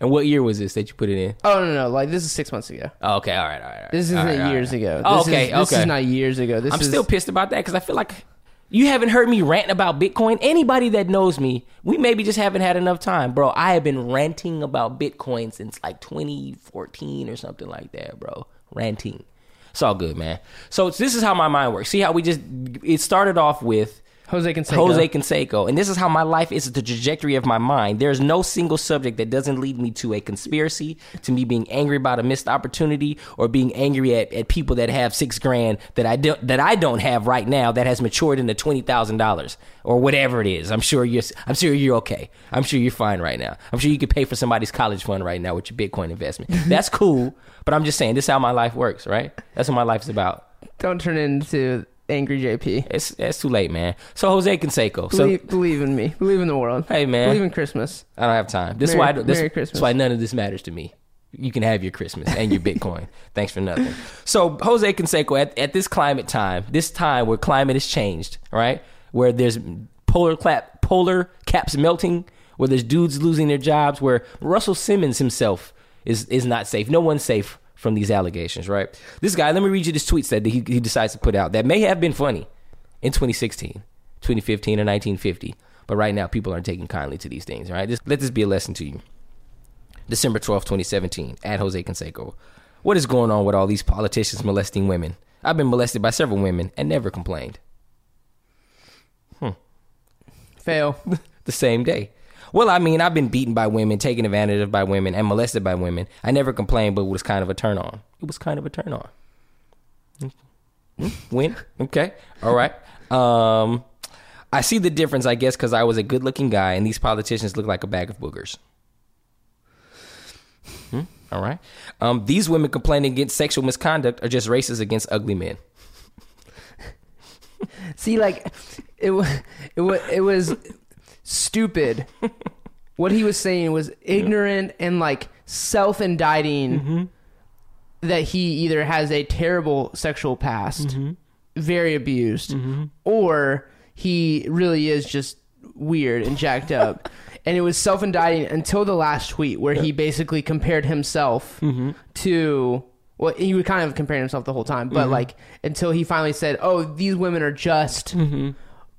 And what year was this that you put it in? Oh no, no, like this is six months ago. Oh, okay, all right, all right. all right. This isn't right, years right. ago. Oh, This okay, is, This okay. is not years ago. This I'm is still pissed about that because I feel like You haven't heard me rant about Bitcoin. Anybody that knows me, we maybe just haven't had enough time, bro. I have been ranting about Bitcoin since like 2014 or something like that, bro. Ranting. It's all good, man. So this is how my mind works. See how we just it started off with Jose Canseco. Jose Canseco. And this is how my life is the trajectory of my mind. There's no single subject that doesn't lead me to a conspiracy, to me being angry about a missed opportunity, or being angry at, at people that have six grand that I don't that I don't have right now that has matured into twenty thousand dollars or whatever it is. I'm sure you're I'm sure you're okay. I'm sure you're fine right now. I'm sure you could pay for somebody's college fund right now with your Bitcoin investment. (laughs) That's cool. But I'm just saying this is how my life works, right? That's what my life is about. Don't turn into angry JP. It's it's too late, man. So Jose Canseco. So Believe, believe in me. Believe in the world. Hey, man. Believe in Christmas. I don't have time. This is why I this, Merry Christmas. is why none of this matters to me. You can have your Christmas and your Bitcoin. (laughs) Thanks for nothing. So Jose Canseco at, at this climate time, this time where climate has changed, right? Where there's polar clap, polar caps melting, where there's dudes losing their jobs, where Russell Simmons himself is is not safe. No one's safe from these allegations, right? This guy, let me read you this tweets that he, he decides to put out that may have been funny in 2016, 2015, or 1950. But right now, people aren't taking kindly to these things, right? Just let this be a lesson to you. December 12th, 2017, at Jose Canseco. What is going on with all these politicians molesting women? I've been molested by several women and never complained. Hmm. Fail. (laughs) the same day. Well, I mean, I've been beaten by women, taken advantage of by women, and molested by women. I never complained, but it was kind of a turn on. It was kind of a turn on. Hmm? Win. Okay. All right. Um, I see the difference, I guess, because I was a good looking guy, and these politicians look like a bag of boogers. Hmm? All right. Um, these women complaining against sexual misconduct are just racist against ugly men. See, like it it it was stupid. (laughs) what he was saying was ignorant and like self-indicting Mm-hmm. that he either has a terrible sexual past, Mm-hmm. very abused, or he really is just weird and jacked (laughs) up. And it was self-indicting until the last tweet where he basically compared himself Mm-hmm. to well, he was kind of comparing himself the whole time, but Mm-hmm. like until he finally said, "Oh, these women are just."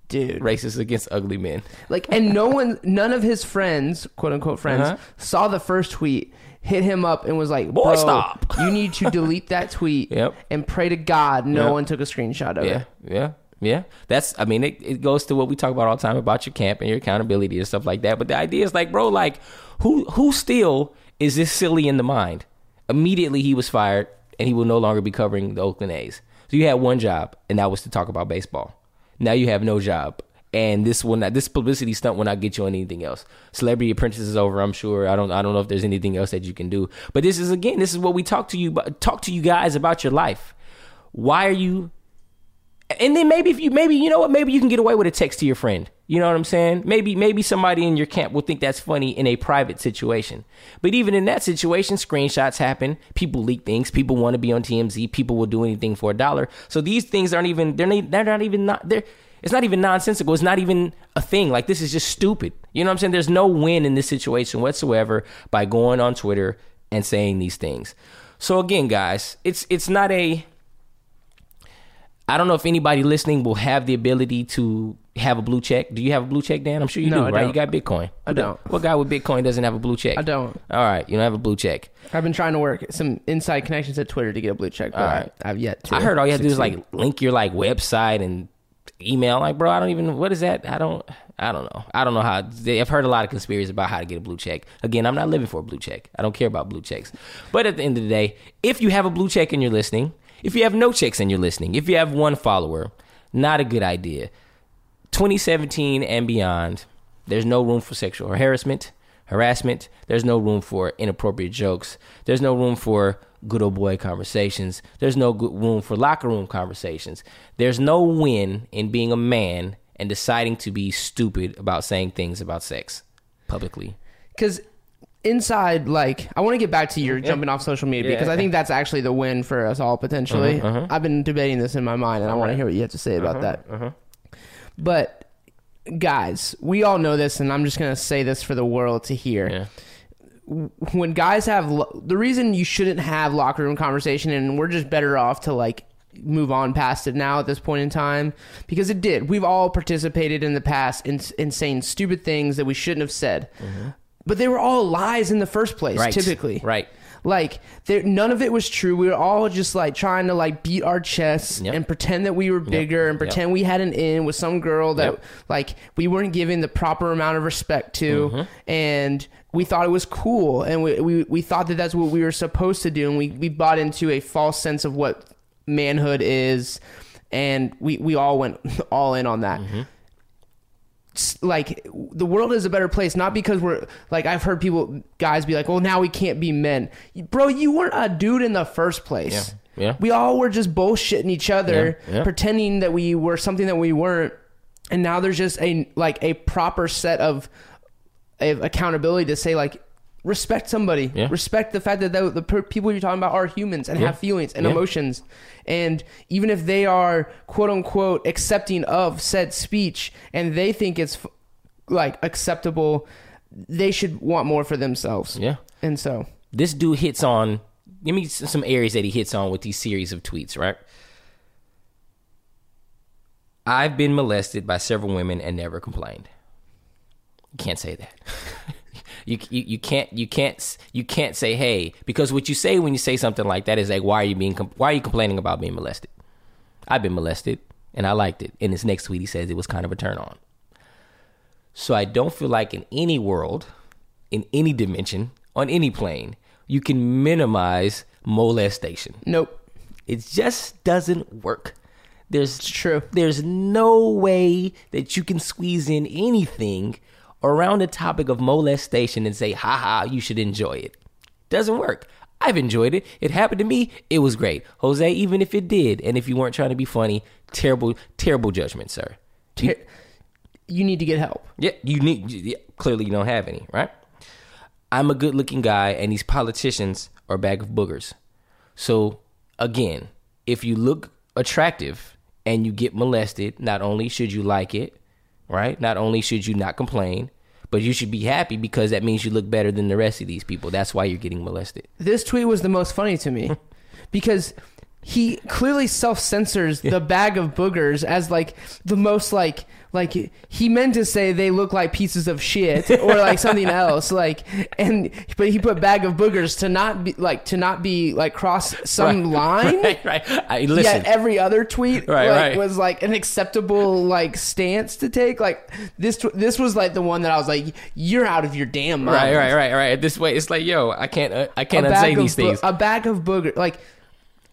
Dude, Racist against ugly men. like, and no one, none of his friends, quote unquote friends, Uh-huh. saw the first tweet, hit him up, and was like, Boy, "Bro, stop." (laughs) you need to delete that tweet Yep. and pray to God no Yep. one took a screenshot of Yeah, it." yeah, yeah. That's. I mean, it, it goes to what we talk about all the time about your camp and your accountability and stuff like that. But the idea is like, bro, like, who who still is this silly in the mind? Immediately, he was fired, and he will no longer be covering the Oakland A's. So you had one job, and that was to talk about baseball. Now you have no job. And this will not, this publicity stunt will not get you on anything else. Celebrity Apprentice is over. I'm sure. I don't. I don't know if there's anything else that you can do. But this is again. This is what we talk to you. Talk to you guys about your life. Why are you and then maybe if you maybe you know what? Maybe you can get away with a text to your friend. You know what i'm saying? Maybe maybe somebody in your camp will think that's funny in a private situation. But even in that situation screenshots happen. People leak things. People want to be on tmz people will do anything for a dollar. So these things aren't even they're not, they're not even not they're it's not even nonsensical. It's not even a thing. Like this is just stupid. You know what i'm saying? There's no win in this situation whatsoever by going on twitter and saying these things. So again guys it's it's not a I don't know if anybody listening will have the ability to have a blue check. Do you have a blue check, Dan? I'm sure you No, do, I right? don't. You got Bitcoin. I don't. What guy with Bitcoin doesn't have a blue check? I don't. All right, you don't have a blue check. I've been trying to work some inside connections at Twitter to get a blue check, but All right. I, have yet to. I heard all you have to do is like link your like website and email. Like, bro, I don't even. What is that? I don't. I don't know. I don't know how. they, I've heard a lot of conspiracies about how to get a blue check. Again, I'm not living for a blue check. I don't care about blue checks. But at the end of the day, if you have a blue check and you're listening, if you have no checks and you're listening, if you have one follower, not a good idea. 2017 and beyond, there's no room for sexual harassment, harassment. There's no room for inappropriate jokes. There's no room for good old boy conversations. There's no room for locker room conversations. There's no win in being a man and deciding to be stupid about saying things about sex publicly. because inside like i want to get back to your jumping off social media because i think that's actually the win for us all potentially Uh-huh, i've been debating this in my mind and i want to hear what you have to say about that uh-huh. but guys we all know this and i'm just going to say this for the world to hear Yeah. when guys have lo- the reason you shouldn't have locker room conversation and we're just better off to like move on past it now at this point in time because it did. We've all participated in the past in, in saying stupid things that we shouldn't have said. But they were all lies in the first place, Right. typically. Right. Like there, none of it was true. We were all just like trying to like beat our chests Yep. and pretend that we were bigger and pretend we had an in with some girl that Yep. like we weren't giving the proper amount of respect to, Mm-hmm. and we thought it was cool, and we, we we thought that that's what we were supposed to do, and we we bought into a false sense of what manhood is, and we we all went (laughs) all in on that s- like the world is a better place not because we're like i've heard people guys be like well now we can't be men. Bro you weren't a dude in the first place. Yeah, yeah. we all were just bullshitting each other Yeah, yeah. pretending that we were something that we weren't. And now there's just a like a proper set of, of accountability to say like respect somebody Yeah. respect the fact that the, the per- people you're talking about are humans and Yeah. have feelings and Yeah. emotions and even if they are quote unquote accepting of said speech and they think it's f- like acceptable they should want more for themselves Yeah. and so This dude hits on. Give me some areas that he hits on with these series of tweets. Right. I've been molested by several women and never complained. You can't say that. (laughs) you, you you can't you can't you can't say hey because what you say when you say something like that is like why are you being why are you complaining about being molested? I've been molested and I liked it. In his next tweet, he says it was kind of a turn on. So I don't feel like in any world, in any dimension, on any plane, you can minimize molestation. nope It just doesn't work. There's true. There's no way that you can squeeze in anything around the topic of molestation and say, "Ha ha, you should enjoy it." Doesn't work. I've enjoyed it. It happened to me. It was great. Jose, even if it did, and if you weren't trying to be funny, terrible, terrible judgment, sir. Ter- you need to get help Yeah, you need. Yeah, clearly, you don't have any, right? I'm a good-looking guy, and these politicians are a bag of boogers. So, again, if you look attractive and you get molested, not only should you like it, right? Not only should you not complain, but you should be happy because that means you look better than the rest of these people. That's why you're getting molested. this tweet was the most funny to me (laughs) because he clearly self-censors the bag of boogers as like the most like like he meant to say they look like pieces of shit or like something (laughs) else like and but he put bag of boogers to not be like to not be like cross some (laughs) line right, right. I, listen, Yet every other tweet Right, like, right. was like an acceptable like stance to take. Like this, tw- this was like the one that I was like, "You're out of your damn mind." right, right, right, right. This way, it's like, yo, I can't, uh, I can't unsay bag these bo- things. a bag of booger. Like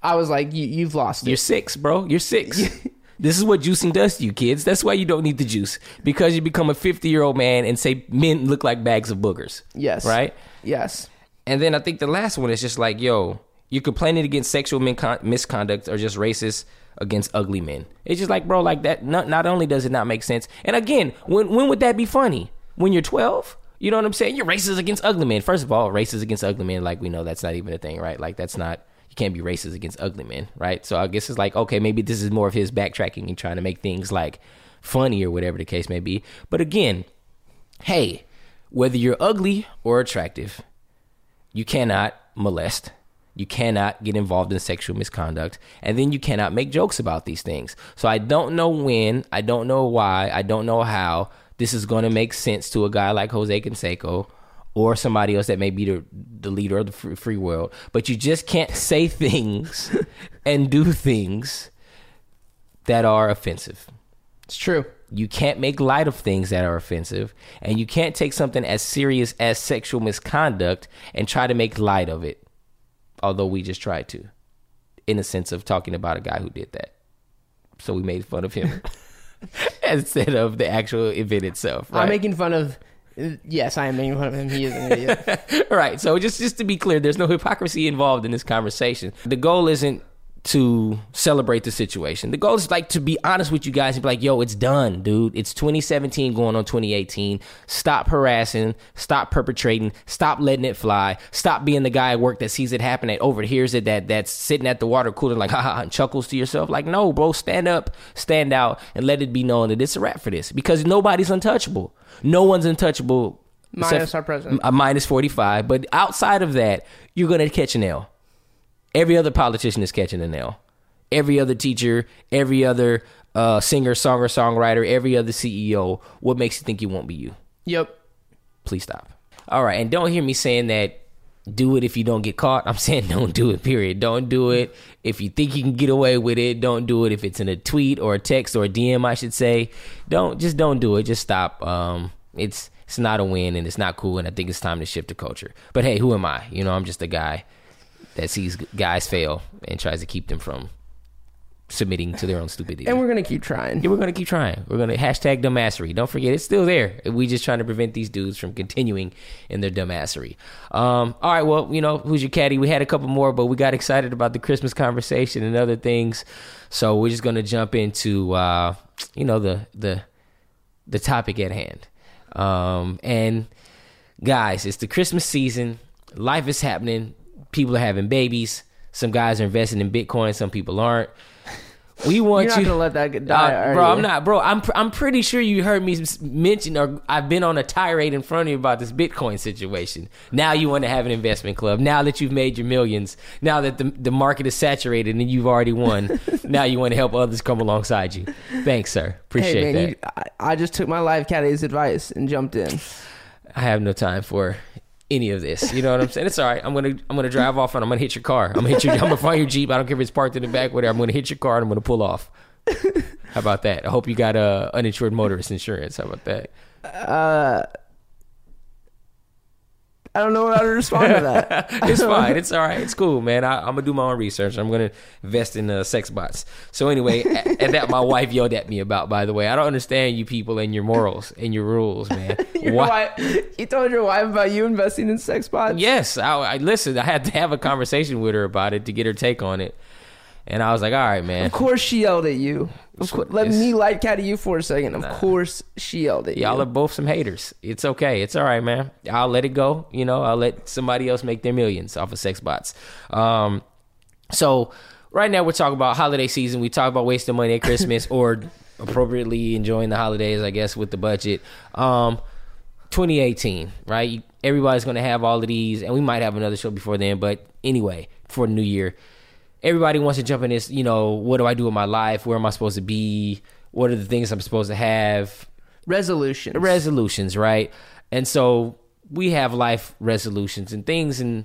I was like, you, "You've lost You're six, bro. You're six. (laughs) this is what juicing does to you, kids. That's why you don't need the juice because you become a 50 year old man and say men look like bags of boogers. Yes. Right. Yes. And then I think the last one is just like, yo, you're complaining against sexual misconduct or just racist against ugly men. It's just like, bro, like that. Not, not only does it not make sense, and again, when when would that be funny? When you're 12? You know what I'm saying? You're racist against ugly men. First of all, racist against ugly men, like we know that's not even a thing, right? Like that's not. You can't be racist against ugly men, right? So I guess it's like, okay, maybe this is more of his backtracking and trying to make things like funny or whatever the case may be. But again, hey, whether you're ugly or attractive, you cannot molest. You cannot get involved in sexual misconduct. And then you cannot make jokes about these things. So I don't know when, I don't know why, I don't know how this is going to make sense to a guy like Jose Canseco or somebody else that may be the, the leader of the free, free world. But you just can't say (laughs) things and do things that are offensive. It's true. You can't make light of things that are offensive, and you can't take something as serious as sexual misconduct and try to make light of it. Although we just tried to, in a sense of talking about a guy who did that. So we made fun of him (laughs) (laughs) instead of the actual event itself. Right? I'm making fun of. Yes, I am making fun of him. He is an idiot. (laughs) right. So just just to be clear, there's no hypocrisy involved in this conversation. The goal isn't to celebrate the situation. The goal is like to be honest with you guys and be like, "Yo, it's done, dude. It's 2017 going on 2018. Stop harassing, stop perpetrating, stop letting it fly. Stop being the guy at work that sees it happen, that overhears it, that that's sitting at the water cooler like, (laughs) haha, and chuckles to yourself. Like, no, bro, stand up, stand out, and let it be known that it's a wrap for this because nobody's untouchable. No one's untouchable. Minus our president. a minus 45. But outside of that, you're going to catch an L. Every other politician is catching an L. every other teacher, every other uh, singer, songer, songwriter, every other CEO, what makes you think it won't be you? Yep. Please stop. All right, and don't hear me saying that do it if you don't get caught. I'm (laughs) saying don't do it, period. Don't do it. If you think you can get away with it, don't do it. If it's in a tweet or a text or a DM, I should say, don't just don't do it. Just stop. Um it's it's not a win and it's not cool and I think it's time to shift the culture. But hey, who am I? You know, I'm just a guy that sees guys fail and tries to keep them from submitting to their own stupidity. And we're gonna keep trying. Yeah, we're gonna keep trying. We're gonna hashtag dumbassery. Don't forget, it's still there. We just trying to prevent these dudes from continuing in their dumbassery. Um, all right, well, you know, who's your caddy? We had a couple more, but we got excited about the Christmas conversation and other things, so we're just gonna jump into, uh, you know, the the the topic at hand. Um, and guys, it's the Christmas season. Life is happening. People are having babies. Some guys are investing in Bitcoin. Some people aren't. We want You're not you gonna let that get- die, Uh, bro. you? I'm not, bro. I'm pr- I'm pretty sure you heard me mention or I've been on a tirade in front of you about this Bitcoin situation. Now you want to have an investment club. Now that you've made your millions. Now that the the market is saturated and you've already won. (laughs) now you want to help others come alongside you. Thanks, sir. Appreciate hey that. you, I, I just took my life caddy's advice and jumped in. I have no time for any of this. You know what I'm saying? It's all right. I'm gonna I'm gonna drive off and I'm gonna hit your car. I'm gonna hit your I'm gonna find your Jeep. I don't care if it's parked in the back, whatever. I'm gonna hit your car and I'm gonna pull off. How about that? I hope you got uh, uninsured motorist insurance. How about that? I don't know how to respond to that. (laughs) it's fine. It's all right. It's cool, man. I, I'm gonna do my own research. I'm gonna invest in uh, sex bots. So anyway, and that my wife yelled at me about. By the way, I don't understand you people and your morals and your rules, man. (laughs) Your Why- wife, you told your wife about you investing in sex bots. Yes, I, I listen. I had to have a conversation with her about it to get her take on it, and I was like, "All right, man." Of course she yelled at you. Of course, let me light caddy you for a second. Of course she yelled at Y'all you. are both some haters. It's okay. It's all right, man. I'll let it go. You know, I'll let somebody else make their millions off of sex bots. Um, so right now we're talking about holiday season. We talk about wasting money at Christmas (laughs) or appropriately enjoying the holidays, I guess, with the budget. Um, 2018, right? Everybody's going to have all of these, and we might have another show before then. But anyway, for new year, everybody wants to jump in this. You know, what do I do with my life? Where am I supposed to be? What are the things I'm supposed to have? Resolutions. resolutions, right? And so we have life resolutions and things and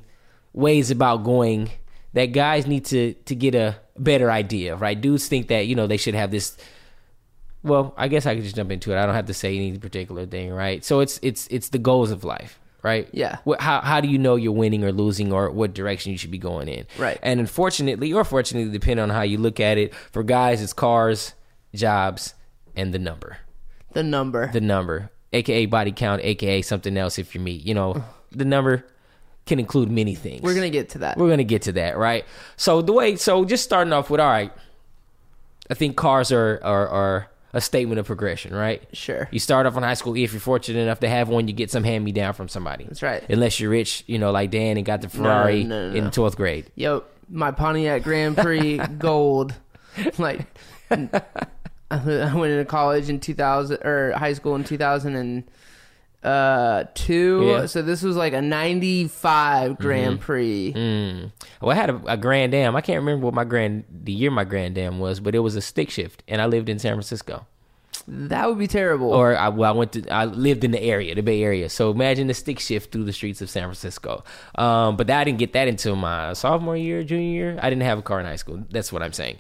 ways about going that guys need to to get a better idea, right? Dudes think that you know they should have this. Well, I guess I could just jump into it. I don't have to say any particular thing, right? So it's it's it's the goals of life, right? Yeah. What, how how do you know you're winning or losing or what direction you should be going in? Right. And unfortunately, or fortunately, depending on how you look at it, for guys, it's cars, jobs, and the number the number. the number, aka body count, aka something else if you're me. You know, (sighs) the number can include many things. We're gonna get to that. we're gonna get to that, right? So the way, so just starting off with, all right, I think cars are are, are a statement of progression, right? Sure. You start off in high school if you're fortunate enough to have one, you get some hand me down from somebody. That's right. Unless you're rich, you know, like Dan and got the Ferrari no, no, in no. 12th grade. Yo, my Pontiac Grand Prix (laughs) Gold. Like, (laughs) I went into college in 2000 or high school in 2002. Yeah. So this was like a 95 Grand Prix. Mm. Well, I had a, a Grand Am. I can't remember what my grand the year my Grand Am was, but it was a stick shift, and I lived in San Francisco. That would be terrible. Or I, well, I went to I lived in the area, the Bay Area. So imagine the stick shift through the streets of San Francisco. Um, but I didn't get that until my sophomore year, junior year. I didn't have a car in high school. That's what I'm saying.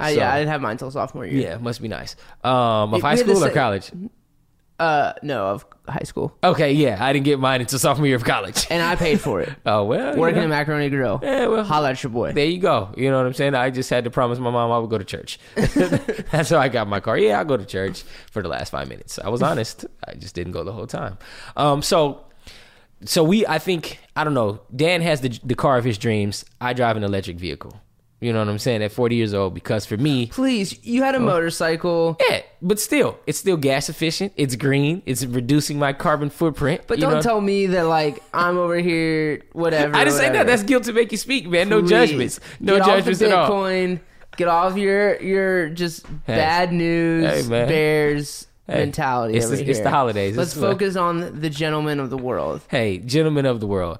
I, so- yeah, I didn't have mine until sophomore year. Yeah, must be nice. Um, of It- high we had the school or college? Uh, no, of high school, Okay, yeah, I didn't get mine until sophomore year of college. and I paid for it. (laughs) oh well, you Working know. at Macaroni Grill. Yeah, well. holla at your boy. There you go. You know what I'm saying? I just had to promise my mom I would go to church. (laughs) (laughs) That's how I got my car. Yeah, I'll go to church for the last five minutes. I was honest. I just didn't go the whole time. Um, so, so we, I think, I don't know. Dan has the the car of his dreams. I drive an electric vehicle. You know what I'm saying? At 40 years old, because for me, Please, you had a oh. motorcycle. yeah, but still, it's still gas efficient. It's green. It's reducing my carbon footprint. But don't know? tell me that like I'm over here, whatever. (laughs) I didn't say that. That's guilt to make you speak, man. No judgments. No judgments at all. Get off your your just bad news Hey, bears Hey, mentality. it's the- it's the holidays. Let's It's focus on the gentlemen of the world. hey, gentlemen of the world.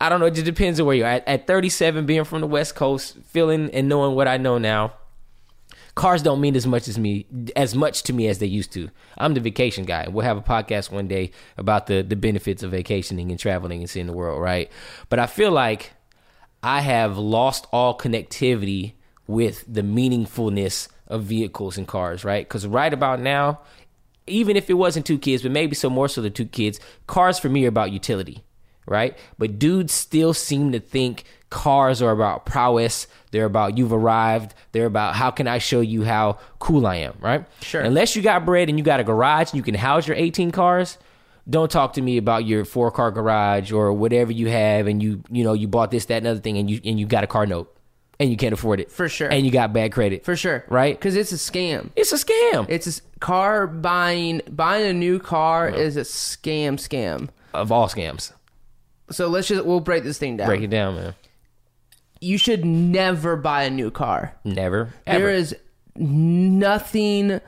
I don't know. It just depends on where you're at. At 37, being from the West Coast, feeling and knowing what I know now, Cars don't mean as much as me as much to me as they used to. I'm the vacation guy. We'll have a podcast one day about the the benefits of vacationing and traveling and seeing the world, right? But I feel like I have lost all connectivity with the meaningfulness of vehicles and cars, right? Because right about now, even if it wasn't two kids, but maybe so more so the two kids, cars for me are about utility, right? But dudes still seem to think cars are about prowess. They're about you've arrived. They're about how can I show you how cool I am, right? Sure. Unless you got bread and you got a garage and you can house your 18 cars, don't talk to me about your four car garage or whatever you have and you you know you bought this that and other thing and you and you got a car note and you can't afford it For sure. and you got bad credit For sure. right Because it's a scam. it's a scam It's a car buying buying a new car is a scam scam. of all scams So let's just we'll break this thing down. break it down man You should never buy a new car. never ever. There is nothing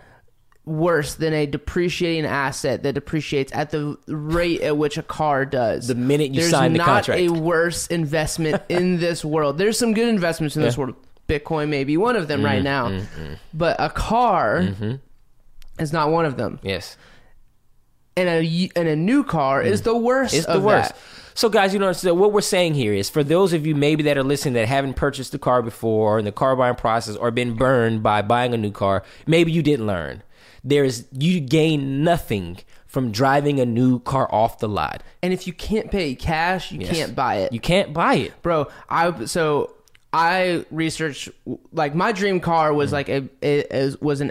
worse than a depreciating asset that depreciates at the rate at which a car does. The minute you There's sign the contract. There's not a worse investment (laughs) in this world. There's some good investments in this world. Bitcoin may be one of them Mm-hmm, right now, but a car is not one of them. yes And a and a new car is the worst. Mm. It's the worst. that. So, guys, you know what we're saying here is for those of you maybe that are listening that haven't purchased a car before or in the car buying process or been burned by buying a new car, maybe you didn't learn. There's you gain nothing from driving a new car off the lot. And if you can't pay cash, you Yes. can't buy it. You can't buy it. bro i so i researched like my dream car was mm-hmm. like a it is, was an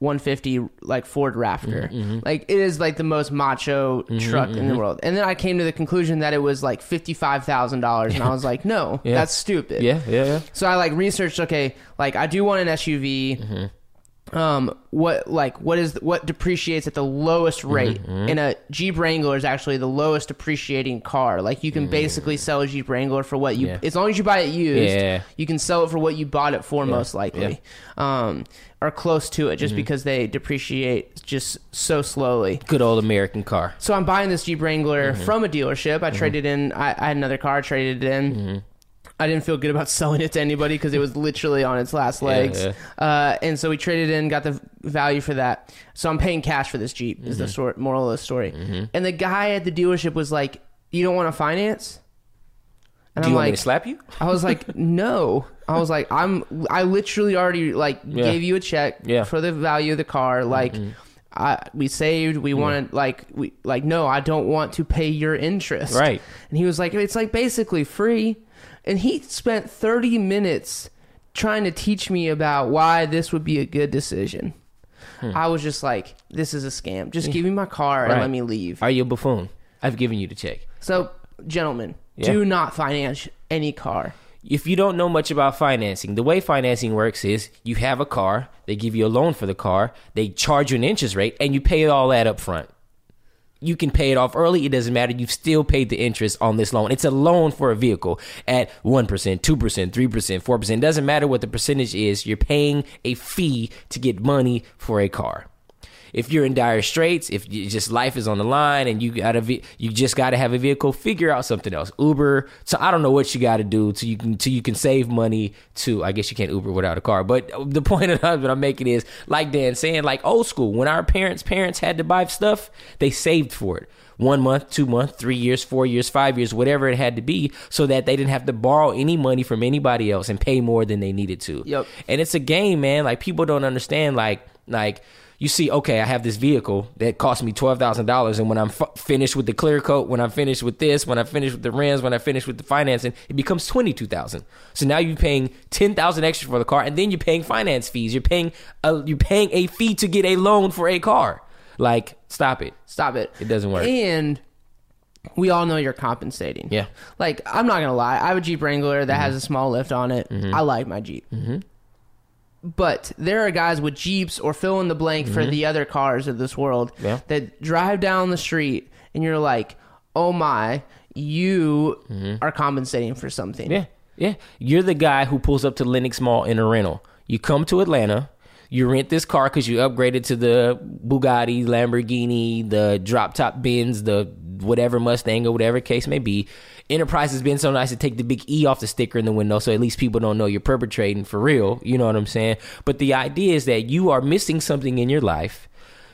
f-150 like ford raptor mm-hmm, mm-hmm. like it is like the most macho mm-hmm, truck in the world and then i came to the conclusion that it was like $55000 and i was (laughs) like no Yeah. that's stupid Yeah, yeah, yeah. so I like researched. Okay, like I do want an SUV. Um, what like what is what depreciates at the lowest rate? And a Jeep Wrangler is actually the lowest depreciating car. Like you can basically sell a Jeep Wrangler for what you, Yeah. as long as you buy it used, Yeah. you can sell it for what you bought it for, most likely, um, or close to it, just because they depreciate just so slowly. Good old American car. So I'm buying this Jeep Wrangler Mm-hmm. from a dealership. I traded in. I, I had another car. I traded it in. Mm-hmm. I didn't feel good about (laughs) selling it to anybody because it was literally on its last legs. yeah. Uh, and so we traded in, got the value for that. So I'm paying cash for this Jeep. Is Mm-hmm. the sort moral of the story. And the guy at the dealership was like, "You don't want to finance?" And Do I'm want me like, to slap you? I was like, (laughs) no. I was like, I'm. I literally already like Yeah. gave you a check Yeah. for the value of the car. Like, I we saved. We wanted like we like no. I don't want to pay your interest. Right. And he was like, it's like basically free. And he spent thirty minutes trying to teach me about why this would be a good decision. Hmm. I was just like, this is a scam. Just give me my car and Right. let me leave. Are you a buffoon? I've given you the check. So, gentlemen, Yeah. do not finance any car. if you don't know much about financing, the way financing works is you have a car, they give you a loan for the car, they charge you an interest rate, and you pay all that up front. You can pay it off early, it doesn't matter. You've still paid the interest on this loan. It's a loan for a vehicle at 1%, 2%, 3%, 4%. It doesn't matter what the percentage is, you're paying a fee to get money for a car. If you're in dire straits, if you just life is on the line and you got a ve- you just got to have a vehicle, figure out something else. Uber. So I don't know what you got to do to you can to you can save money. To I guess you can't Uber without a car. But (laughs) the point of that, what I'm making is like Dan saying, like old school. When our parents parents had to buy stuff, they saved for it. One month, two months, three years, four years, five years, whatever it had to be, so that they didn't have to borrow any money from anybody else and pay more than they needed to. Yep. And it's a game, man. Like people don't understand. Like like you see, okay, I have this vehicle that cost me twelve thousand dollars, and when I'm f- finished with the clear coat, when I'm finished with this, when I finish with the rims, when I finish with the financing, it becomes twenty two thousand. So now you're paying ten thousand extra for the car, and then you're paying finance fees. You're paying a, you're paying a fee to get a loan for a car. Like, stop it. Stop it. It doesn't work. And we all know you're compensating. Yeah. Like, I'm not going to lie. I have a Jeep Wrangler that Mm-hmm. has a small lift on it. I like my Jeep. Mm-hmm. But there are guys with Jeeps or fill in the blank for the other cars of this world Mm-hmm. Yeah. that drive down the street and you're like, oh my, you are compensating for something. Mm-hmm. Yeah, yeah. You're the guy who pulls up to Lenox Mall in a rental. You come to Atlanta. You rent this car because you upgraded to the Bugatti, Lamborghini, the drop top Benz, the whatever Mustang or whatever case may be. Enterprise has been so nice to take the big E off the sticker in the window, so at least people don't know you're perpetrating for real. You know what I'm saying? But the idea is that you are missing something in your life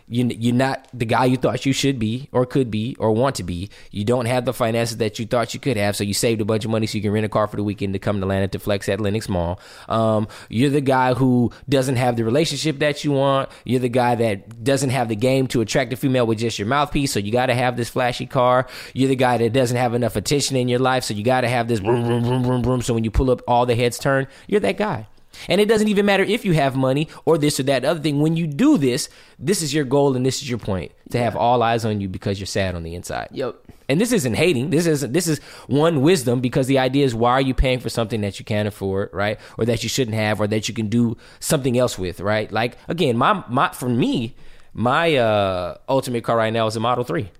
you, you're not the guy you thought you should be or could be or want to be. You don't have the finances that you thought you could have, so you saved a bunch of money so you can rent a car for the weekend to come to Atlanta to flex at Lenox Mall. Um, you're the guy who doesn't have the relationship that you want. You're the guy that doesn't have the game to attract a female with just your mouthpiece, so you got to have this flashy car. You're the guy that doesn't have enough attention in your life, so you got to have this boom, boom, boom, boom, boom. So when you pull up, all the heads turn. You're that guy. And it doesn't even matter if you have money or this or that other thing. When you do this, this is your goal and this is your point to have all eyes on you because you're sad on the inside. Yep. And this isn't hating. This isn't. This is one wisdom because the idea is why are you paying for something that you can't afford, right? Or that you shouldn't have, or that you can do something else with, right? Like again, my my for me, my uh ultimate car right now is a Model Three.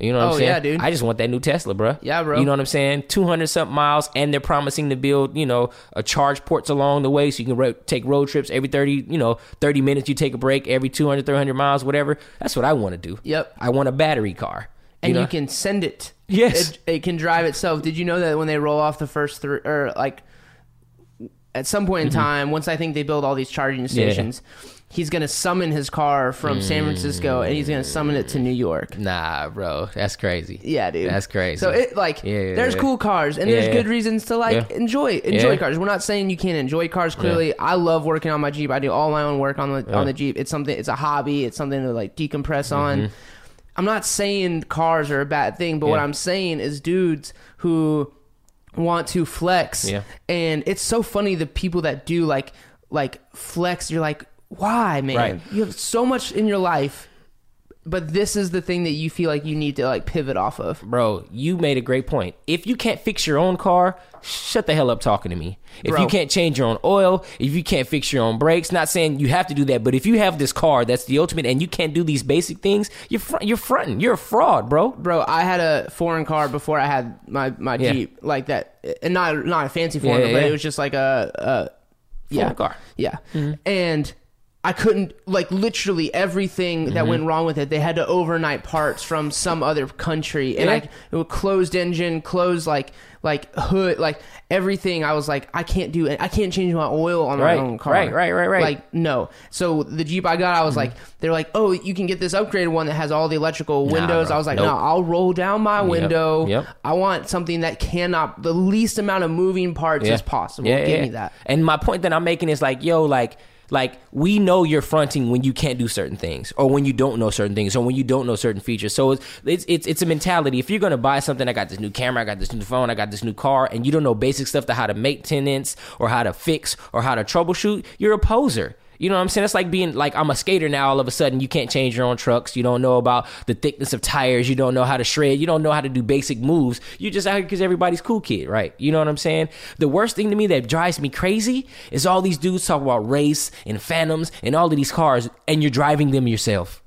You know what Oh, I'm saying? yeah, dude. I just want that new Tesla, bro. Yeah, bro. You know what I'm saying? 200 something miles, and they're promising to build, you know, a charge ports along the way so you can ro- take road trips every 30, you know, 30 minutes. You take a break every 200, 300 miles, whatever. That's what I want to do. Yep. I want a battery car. and you, can send it. Yes. it, it can drive itself. Did you know that when they roll off the first three, or like at some point in mm-hmm. time, once I think they build all these charging stations, he's gonna summon his car from San Francisco and he's gonna summon it to New York. Nah, bro. That's crazy. Yeah, dude. That's crazy. So it like Yeah, yeah, there's yeah. cool cars and there's yeah. good reasons to like Yeah. enjoy enjoy Yeah. cars. We're not saying you can't enjoy cars. Clearly, I love working on my Jeep. I do all my own work on the on the Jeep. It's something. It's a hobby. It's something to like decompress on. I'm not saying cars are a bad thing, but what Mm-hmm. Yeah. I'm saying is dudes who want to flex Yeah. and it's so funny the people that do like like flex you're like why man Right. you have so much in your life but this is the thing that you feel like you need to like pivot off of Bro, you made a great point. If you can't fix your own car, shut the hell up talking to me. If Bro. you can't change your own oil, if you can't fix your own brakes, not saying you have to do that, but if you have this car that's the ultimate and you can't do these basic things, you're fr- you're fronting. You're a fraud, bro. bro i had a foreign car before i had my my Yeah. jeep like that and not not a fancy foreign yeah, but yeah. it was just like a, a yeah car. yeah mm-hmm. and I couldn't like literally everything that Mm-hmm. went wrong with it. They had to overnight parts from some other country, and Yeah. I it was closed engine, closed like like hood, like everything. I was like, I can't do it. I can't change my oil on Right, my own car. right, right, right, right. Like no. So the Jeep I got, I was like, they're like, oh, you can get this upgraded one that has all the electrical windows. bro. I was like, Nope. no, I'll roll down my window. yep. I want something that cannot the least amount of moving parts as possible. Give me that. And my point that I'm making is like, yo, like, like we know you're fronting when you can't do certain things, or when you don't know certain things, or when you don't know certain features. So it's it's it's, it's a mentality. If you're gonna buy something, I got this new camera, I got this new phone, I got this new car, and you don't know basic stuff to how to maintenance or how to fix or how to troubleshoot, you're a poser. You know what I'm saying? It's like being like I'm a skater now. All of a sudden, you can't change your own trucks. You don't know about the thickness of tires. You don't know how to shred. You don't know how to do basic moves. You're just out here because everybody's cool kid, right? You know what I'm saying? The worst thing to me that drives me crazy is all these dudes talk about Wraiths and phantoms and all of these cars, and you're driving them yourself.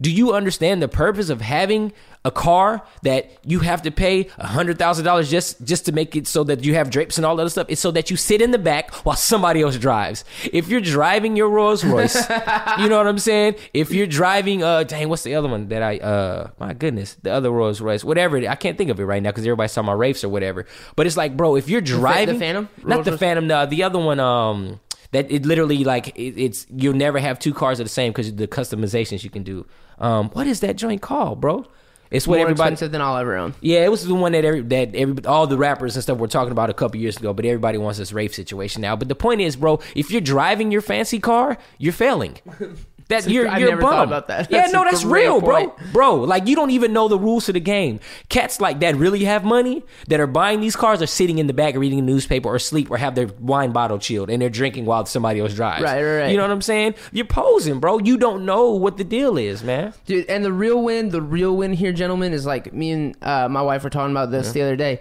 Do you understand the purpose of having a car that you have to pay hundred thousand dollars just just to make it so that you have drapes and all that other stuff? It's so that you sit in the back while somebody else drives. If you're driving your Rolls Royce, (laughs) you know what I'm saying. If you're driving, uh, dang, what's the other one that I, uh, my goodness, the other Rolls Royce, whatever. it- I can't think of it right now because everybody's talking about Wraiths or whatever. But it's like, bro, if you're driving, the Phantom? not Rolls the Royce? Phantom, no, the other one, um. That it literally like it, it's you'll never have two cars that are the same because the customizations you can do. Um, what is that joint called, bro? It's what More everybody. expensive than I'll ever own. Yeah, it was the one that every that every all the rappers and stuff were talking about a couple years ago. But everybody wants this Wraith situation now. But the point is, bro, if you're driving your fancy car, you're failing. (laughs) That you're I've you're never a bum. thought about that. Yeah, That's no, that's real, bro. point. Bro, like you don't even know the rules to the game. Cats like that really have money that are buying these cars are sitting in the back reading a newspaper or sleep or have their wine bottle chilled and they're drinking while somebody else drives. Right, right, right. You know what I'm saying? You're posing, bro. You don't know what the deal is, man. Dude, and the real win, the real win here, gentlemen, is like me and uh, my wife were talking about this the other day.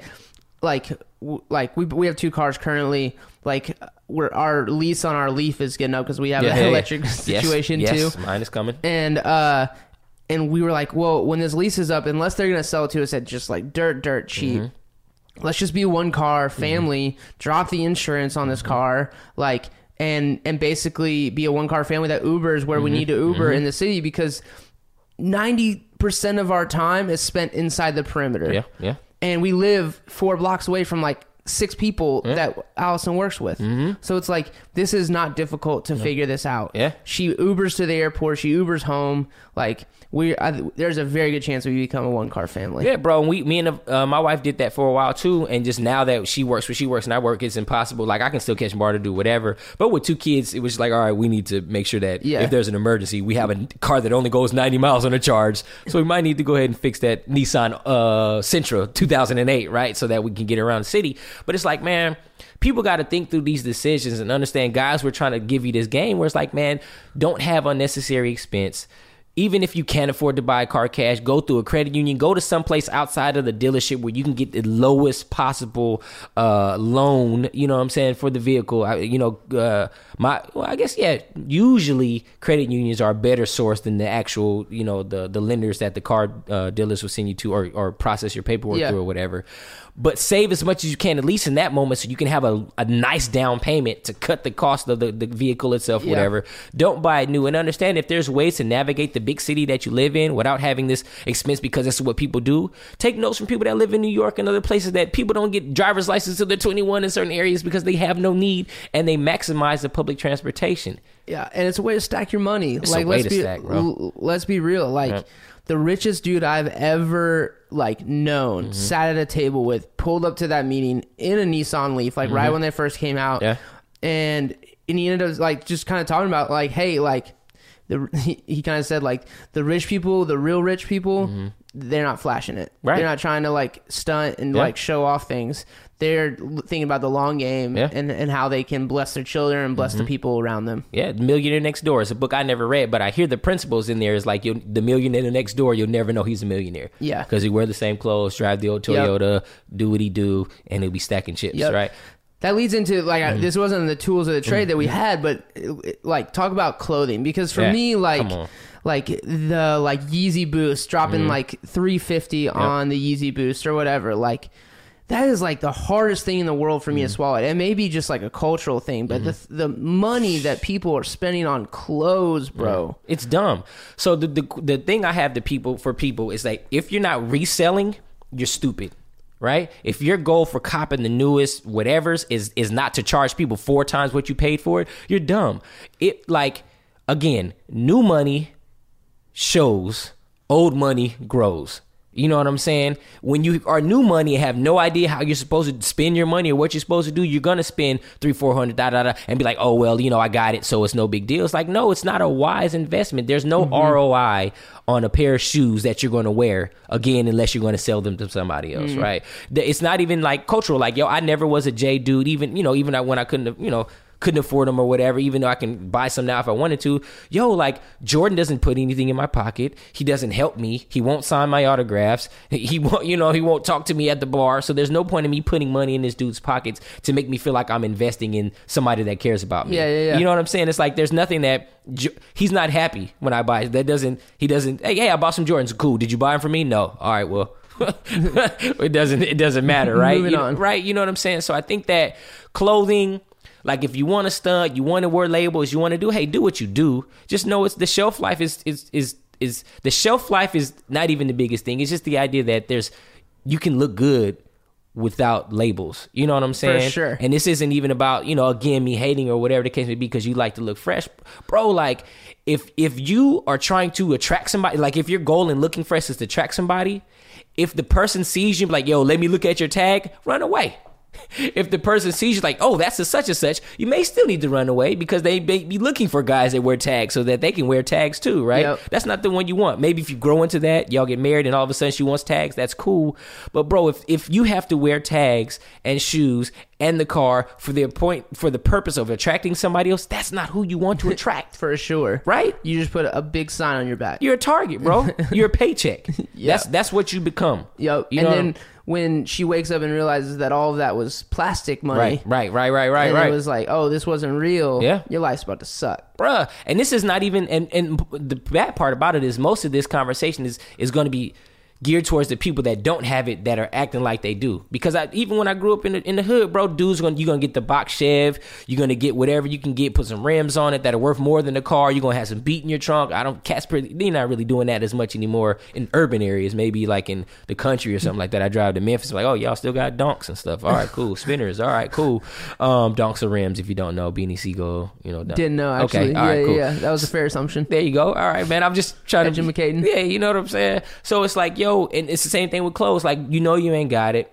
Like, w- like we we have two cars currently. Like, we're our lease on our Leaf is getting up because we have Yeah, an yeah, yeah. electric situation yes, too. Mine is coming. And uh, and we were like, well, when this lease is up, unless they're gonna sell it to us at just like dirt, dirt cheap. Mm-hmm. Let's just be one car family. Drop the insurance on Mm-hmm. this car, like, and and basically be a one car family that Ubers where Mm-hmm. we need to Uber in the city because ninety percent of our time is spent inside the perimeter. Yeah, yeah. And we live four blocks away from like six people that Allison works with. So it's like this is not difficult to figure this out. Mm-hmm. Yeah. She Ubers to the airport. She Ubers home. Like we, I, there's a very good chance we become a one car family. Yeah, bro. And we, me and uh, my wife did that for a while too. And just now that she works where she works and I work, it's impossible. Like I can still catch bar to do whatever. But with two kids, it was like, all right, we need to make sure that Yeah. if there's an emergency, we have a car that only goes 90 miles on a charge. So we might need to go ahead and fix that Nissan uh, Sentra 2008, right? So that we can get around the city. But it's like, man. People got to think through these decisions and understand, guys. We're trying to give you this game where it's like, man, don't have unnecessary expense even if you can't afford to buy a car cash, go through a credit union, go to someplace outside of the dealership where you can get the lowest possible uh, loan. You know what I'm saying for the vehicle. I, you know, uh, my well, I guess yeah. Usually, credit unions are a better source than the actual you know the the lenders that the car uh, dealers will send you to or, or process your paperwork Yeah. through or whatever. But save as much as you can, at least in that moment, so you can have a, a nice down payment to cut the cost of the, the vehicle itself, Yeah. whatever. Don't buy it new and understand if there's ways to navigate the big city that you live in without having this expense because that's what people do. Take notes from people that live in New York and other places that people don't get driver's license till they're 21 in certain areas because they have no need and they maximize the public transportation. Yeah, and it's a way to stack your money. It's like let's be stack, let's be real. Like the richest dude I've ever like known Mm-hmm. sat at a table with, pulled up to that meeting in a Nissan Leaf, like right when they first came out. Mm-hmm. Yeah. And and he ended up like just kind of talking about like, hey, like the (laughs) he, he kind of said like the rich people, the real rich people, they're not flashing it. Mm-hmm. Right. They're not trying to like stunt and Yeah. like show off things. They're thinking about the long game Yeah. Mm-hmm. and, and how they can bless their children and bless the people around them. Yeah, the Millionaire Next Door is a book I never read, but I hear the principles in there is like the millionaire next door, you'll never know he's a millionaire. Yeah. because he wear the same clothes, drive the old Yep. Toyota, do what he do, and he'll be stacking chips, Yep. right? That leads into like Mm-hmm. I this wasn't the tools of the trade that we had, but like talk about clothing because for Yeah, me like like the like Yeezy Boost dropping Mm-hmm. like three fifty on the Yeezy Boost or whatever like. That is like the hardest thing in the world for me Mm-hmm. to swallow. It may be just like a cultural thing, but the the money that people are spending on clothes, bro. It's dumb. So the, the the thing I have to people for people is like if you're not reselling, you're stupid. Right? If your goal for copping the newest whatever's is is not to charge people four times what you paid for it, you're dumb. It like again, new money shows, old money grows. You know what I'm saying? When you are new money and have no idea how you're supposed to spend your money or what you're supposed to do, you're gonna spend three, four hundred, da da da, and be like, oh well, you know, I got it, so it's no big deal. It's like, no, it's not a wise investment. There's no mm-hmm. ROI on a pair of shoes that you're gonna wear again, unless you're gonna sell them to somebody else, mm-hmm. right? It's not even like cultural. Like, yo, I never was a J dude. Even you know, even when I couldn't, you know couldn't afford them or whatever, even though I can buy some now if I wanted to. Yo, like Jordan doesn't put anything in my pocket. He doesn't help me. He won't sign my autographs. (laughs) He won't, you know, he won't talk to me at the bar. So there's no point in me putting money in this dude's pockets to make me feel like I'm investing in somebody that cares about me. Yeah, yeah, yeah. You know what I'm saying? It's like there's nothing that he's not happy when I buy. That doesn't. He doesn't. Hey, hey, I bought some Jordans. Cool. Did you buy them for me? No. All right. Well. (laughs) it doesn't it doesn't matter (laughs) right You know- on. right you know what i'm saying so i think that clothing like if you want to stunt, you want to wear labels, you want to do, hey, do what you do. Just know it's the shelf life is is is is the shelf life is not even the biggest thing. It's just the idea that there's you can look good without labels. You know what I'm saying? sure. And this isn't even about, you know, again me hating or whatever the case may be because you like to look fresh. Bro, like if if you are trying to attract somebody, like if your goal in looking fresh is to attract somebody, if the person sees you like, yo, let me look at your tag, run away. If the person sees you like, oh, that's a such and such, you may still need to run away because they may be looking for guys that wear tags so that they can wear tags too, right? Yep. That's not the one you want. Maybe if you grow into that, y'all get married and all of a sudden she wants tags, that's cool. But bro, if if you have to wear tags and shoes and the car for the point for the purpose of attracting somebody else, that's not who you want to (laughs) attract. For sure. Right? You just put a big sign on your back. You're a target, bro. (laughs) You're a paycheck. (laughs) That's that's what you become. Yep. You and what then when she wakes up and realizes that all of that was plastic money. Right, right, right, right, right, and right. it was like, oh, this wasn't real. Yeah. Your life's about to suck. bruh. And this is not even and and the bad part about it is most of this conversation is is going to be geared towards the people that don't have it that are acting like they do. Because I, even when I grew up in the, in the hood, bro, dudes gonna you gonna get the box Chev, you're gonna get whatever you can get, put some rims on it that are worth more than the car. You're gonna have some beat in your trunk. I don't cats pretty they're not really doing that as much anymore in urban areas. Maybe like in the country or something like that. I drive to Memphis, like, oh y'all still got donks and stuff. All right, cool. Spinners, all right, cool. Um, donks are rims if you don't know. Beanie Sigel, you know. Didn't know actually. Okay, all yeah, right, cool. yeah. That was a fair assumption. There you go. All right, man. I'm just trying to Educating. Yeah, you know what I'm saying. So it's like, yo, and it's the same thing with clothes. Like, you know, you ain't got it,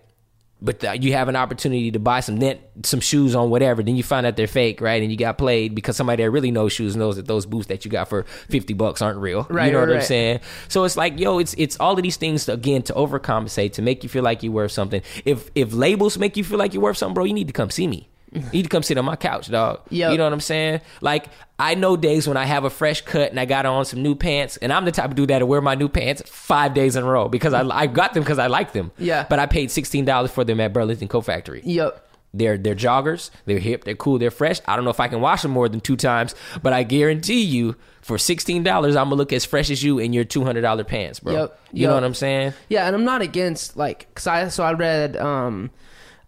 but uh, you have an opportunity to buy some net, some shoes on whatever. Then you find out they're fake, right? And you got played because somebody that really knows shoes knows that those boots that you got for fifty bucks aren't real. Right, You know right, what I'm saying? So it's like, yo, it's it's all of these things to, again to overcompensate to make you feel like you're worth something. If if labels make you feel like you're worth something, bro, you need to come see me. To come sit on my couch, dog. Yep. You know what I'm saying? Like I know days when I have a fresh cut and I got on some new pants, and I'm the type of dude that'll wear my new pants five days in a row because I I got them because I like them. Yeah. But I paid sixteen dollars for them at Burlington Coat Factory. Yep. They're they're joggers. They're hip. They're cool. They're fresh. I don't know if I can wash them more than two times, but I guarantee you, for sixteen dollars, I'm gonna look as fresh as you in your two hundred dollar pants, bro. Yep. You know what I'm saying? Yeah, and I'm not against like cause I so I read um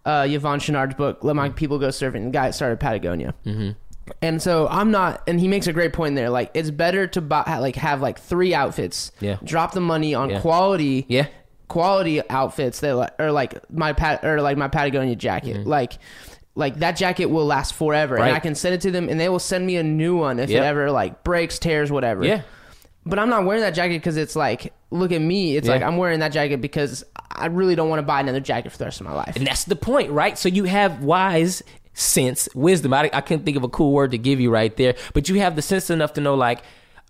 uh Yvon Chouinard's book Let My People Go Surfing. The guy that started Patagonia. Mm-hmm. And so I'm not, and he makes a great point there. Like it's better to buy like have like three outfits. Yeah. Drop the money on Yeah. quality. Yeah. Quality outfits that are like my pat or like my Patagonia jacket. Like. Like that jacket will last forever, Mm-hmm. Right. and I can send it to them, and they will send me a new one if Yep. it ever like breaks, tears, whatever. Yeah. But I'm not wearing that jacket because it's like, look at me. It's Yeah. like I'm wearing that jacket because I really don't want to buy another jacket for the rest of my life. And that's the point, right? So you have wise sense, wisdom. I, I can't think of a cool word to give you right there, but you have the sense enough to know, like,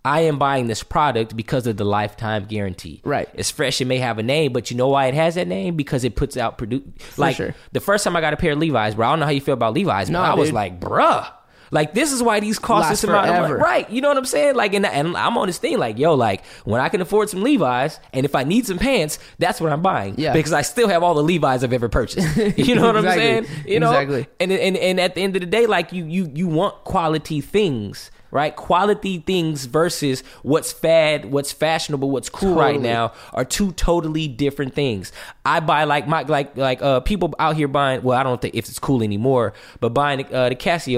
I am buying this product because of the lifetime guarantee. Right. It's fresh. It may have a name, but you know why it has that name? Because it puts out produ Like sure. the first time I got a pair of Levi's, bro. I don't know how you feel about Levi's, No, but I was like, bruh. Like this is why these cost this amount of money, right? You know what I'm saying? Like, and, and I'm on this thing, like, yo, like when I can afford some Levi's, and if I need some pants, that's what I'm buying. Yeah. because I still have all the Levi's I've ever purchased. (laughs) You know what I'm saying? You know, Exactly. And and and at the end of the day, like you you you want quality things, right? Quality things versus what's fad, what's fashionable, what's cool right now are two totally different things. I buy like my like like uh people out here buying. Well, I don't think if it's cool anymore, but buying uh, the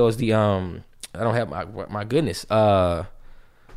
is the um. I don't have my my goodness. Uh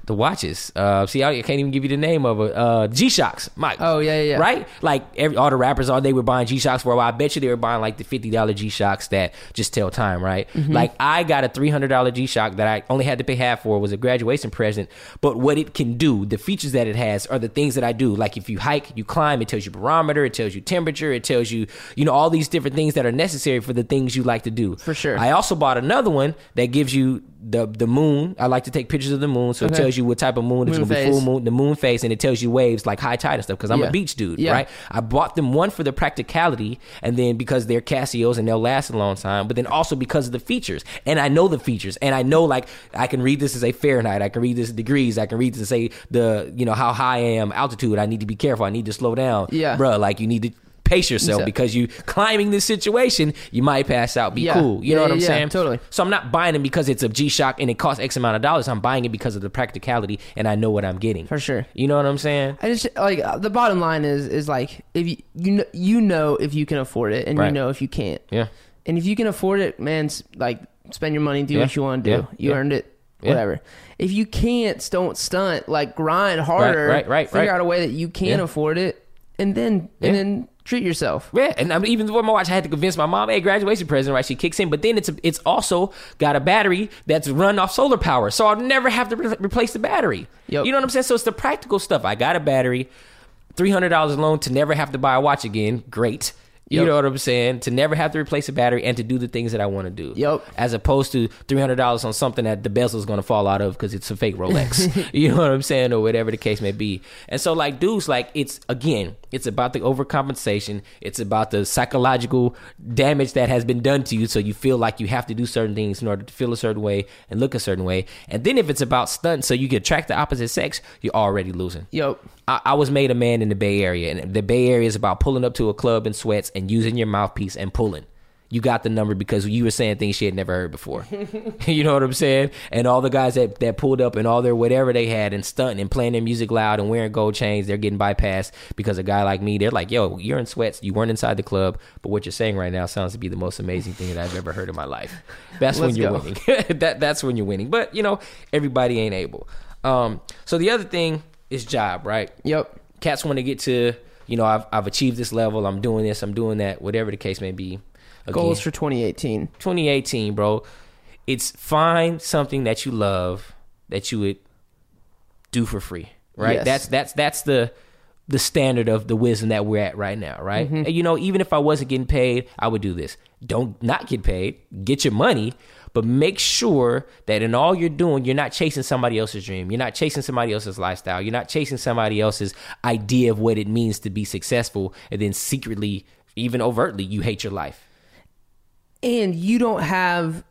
the watches. Uh, see, I can't even give you the name of it. Uh, G Shocks, Mike. Oh, yeah, yeah. Right? Like every all the rappers, all they were buying G Shocks for a while. I bet you they were buying like the fifty dollar G Shocks that just tell time, right? Mm-hmm. Like I got a three hundred dollar G Shock that I only had to pay half for. It was a graduation present, but what it can do, the features that it has, are the things that I do. Like if you hike, you climb, it tells you barometer, it tells you temperature, it tells you, you know, all these different things that are necessary for the things you like to do. For sure. I also bought another one that gives you the the moon. I like to take pictures of the moon, so it tells you what type of moon, it's gonna be full moon, the moon phase, and it tells you waves like high tide and stuff. Because I'm Yeah. a beach dude, Yeah. right? I bought them one for the practicality, and then because they're Casios and they'll last a long time, but then also because of the features. And I know the features, and I know like I can read this as a Fahrenheit, I can read this degrees, I can read this to say the you know how high I am, altitude. I need to be careful. I need to slow down. Yeah. bro. like you need to. Pace yourself Exactly. because you climbing this situation, you might pass out. Be Yeah. cool. You Yeah, know what I'm saying? totally. So I'm not buying it because it's a G Shock and it costs X amount of dollars. I'm buying it because of the practicality and I know what I'm getting. For sure. You know what I'm saying? I just like uh, the bottom line is is like if you you know, you know if you can afford it and Right. you know if you can't. Yeah. And if you can afford it, man, like spend your money, do Yeah. what you want to do. Yeah. You Yeah. earned it. Whatever. If you can't, don't stunt. Like grind harder. right, right, Figure right. out a way that you can afford it, and then and then treat yourself. Yeah, and I mean, even before my watch, I had to convince my mom, "Hey, graduation present, right?" She kicks in, but then it's it's also got a battery that's run off solar power, so I'll never have to re- replace the battery. Yep. You know what I'm saying? So it's the practical stuff. I got a battery, three hundred dollars alone to never have to buy a watch again. Great. You Yep. know what I'm saying? To never have to replace a battery and to do the things that I want to do. Yep. As opposed to three hundred dollars on something that the bezel's going to fall out of because it's a fake Rolex. (laughs) you know what I'm saying, or whatever the case may be. And so, like, dudes, like, it's again, it's about the overcompensation. It's about the psychological damage that has been done to you, so you feel like you have to do certain things in order to feel a certain way and look a certain way. And then if it's about stunts, so you can attract the opposite sex, you're already losing. Yep. I, I was made a man in the Bay Area, and the Bay Area is about pulling up to a club in sweats and using your mouthpiece and pulling. you got the number because you were saying things she had never heard before. (laughs) (laughs) you know what I'm saying? And all the guys that, that pulled up and all their whatever they had and stunting and playing their music loud and wearing gold chains, they're getting bypassed because a guy like me, they're like, yo, you're in sweats. You weren't inside the club, but what you're saying right now sounds to be the most amazing thing that I've ever heard in my life. That's when you're go. winning. (laughs) that That's when you're winning. But, you know, everybody ain't able. Um, so the other thing is job, right? Yep. cats want to get to you know I've, I've achieved this level i'm doing this i'm doing that whatever the case may be Again, Goals for 2018. 2018 bro it's find something that you love that you would do for free right Yes. that's that's that's the the standard of the wisdom that we're at right now right Mm-hmm. and you know even if i wasn't getting paid i would do this don't not get paid get your money but make sure that in all you're doing you're not chasing somebody else's dream you're not chasing somebody else's lifestyle you're not chasing somebody else's idea of what it means to be successful and then secretly even overtly you hate your life and you don't have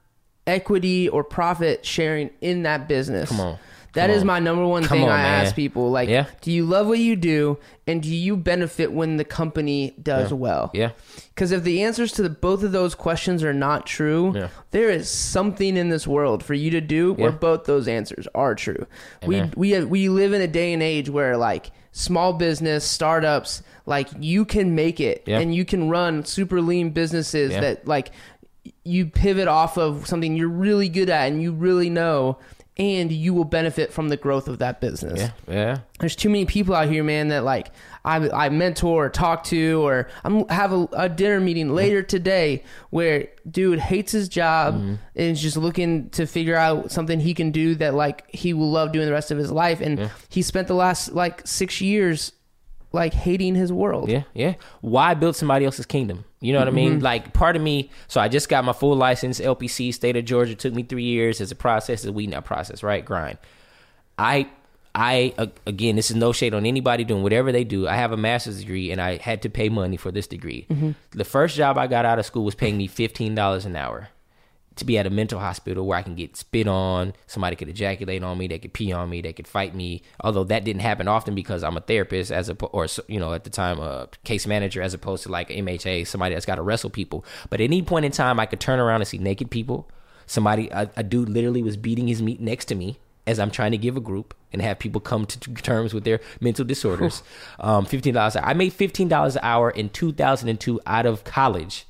equity or profit sharing in that business. Come on. That Come is on. my number one Come thing on, I man. ask people. Like, Yeah. do you love what you do, and do you benefit when the company does well? yeah Because if the answers to the, both of those questions are not true, Yeah. there is something in this world for you to do where Yeah. both those answers are true. Amen. We we we live in a day and age where like small business startups, like you can make it Yeah. and you can run super lean businesses Yeah. that like you pivot off of something you're really good at and you really know and you will benefit from the growth of that business yeah yeah there's too many people out here, man, that like I, I mentor or talk to, or I'm have a, a dinner meeting later today where dude hates his job Mm-hmm. and is just looking to figure out something he can do that like he will love doing the rest of his life, and he spent the last like six years like hating his world. Yeah, yeah. Why build somebody else's kingdom? You know what I mean? Mm-hmm. Like part of me. So I just got my full license, LPC, state of Georgia. Took me three years as a process, as a weed nut process, right? Grind. I, I again, this is no shade on anybody doing whatever they do. I have a master's degree, and I had to pay money for this degree. Mm-hmm. The first job I got out of school was paying me fifteen dollars an hour to be at a mental hospital where I can get spit on, somebody could ejaculate on me, they could pee on me, they could fight me. Although that didn't happen often because I'm a therapist as a or you know at the time a case manager as opposed to like MHA, somebody that's got to wrestle people. But at any point in time, I could turn around and see naked people. Somebody, a, a dude, literally was beating his meat next to me as I'm trying to give a group and have people come to (laughs) terms with their mental disorders. (laughs) um, Fifteen dollars. I made fifteen dollars an hour in 2002 out of college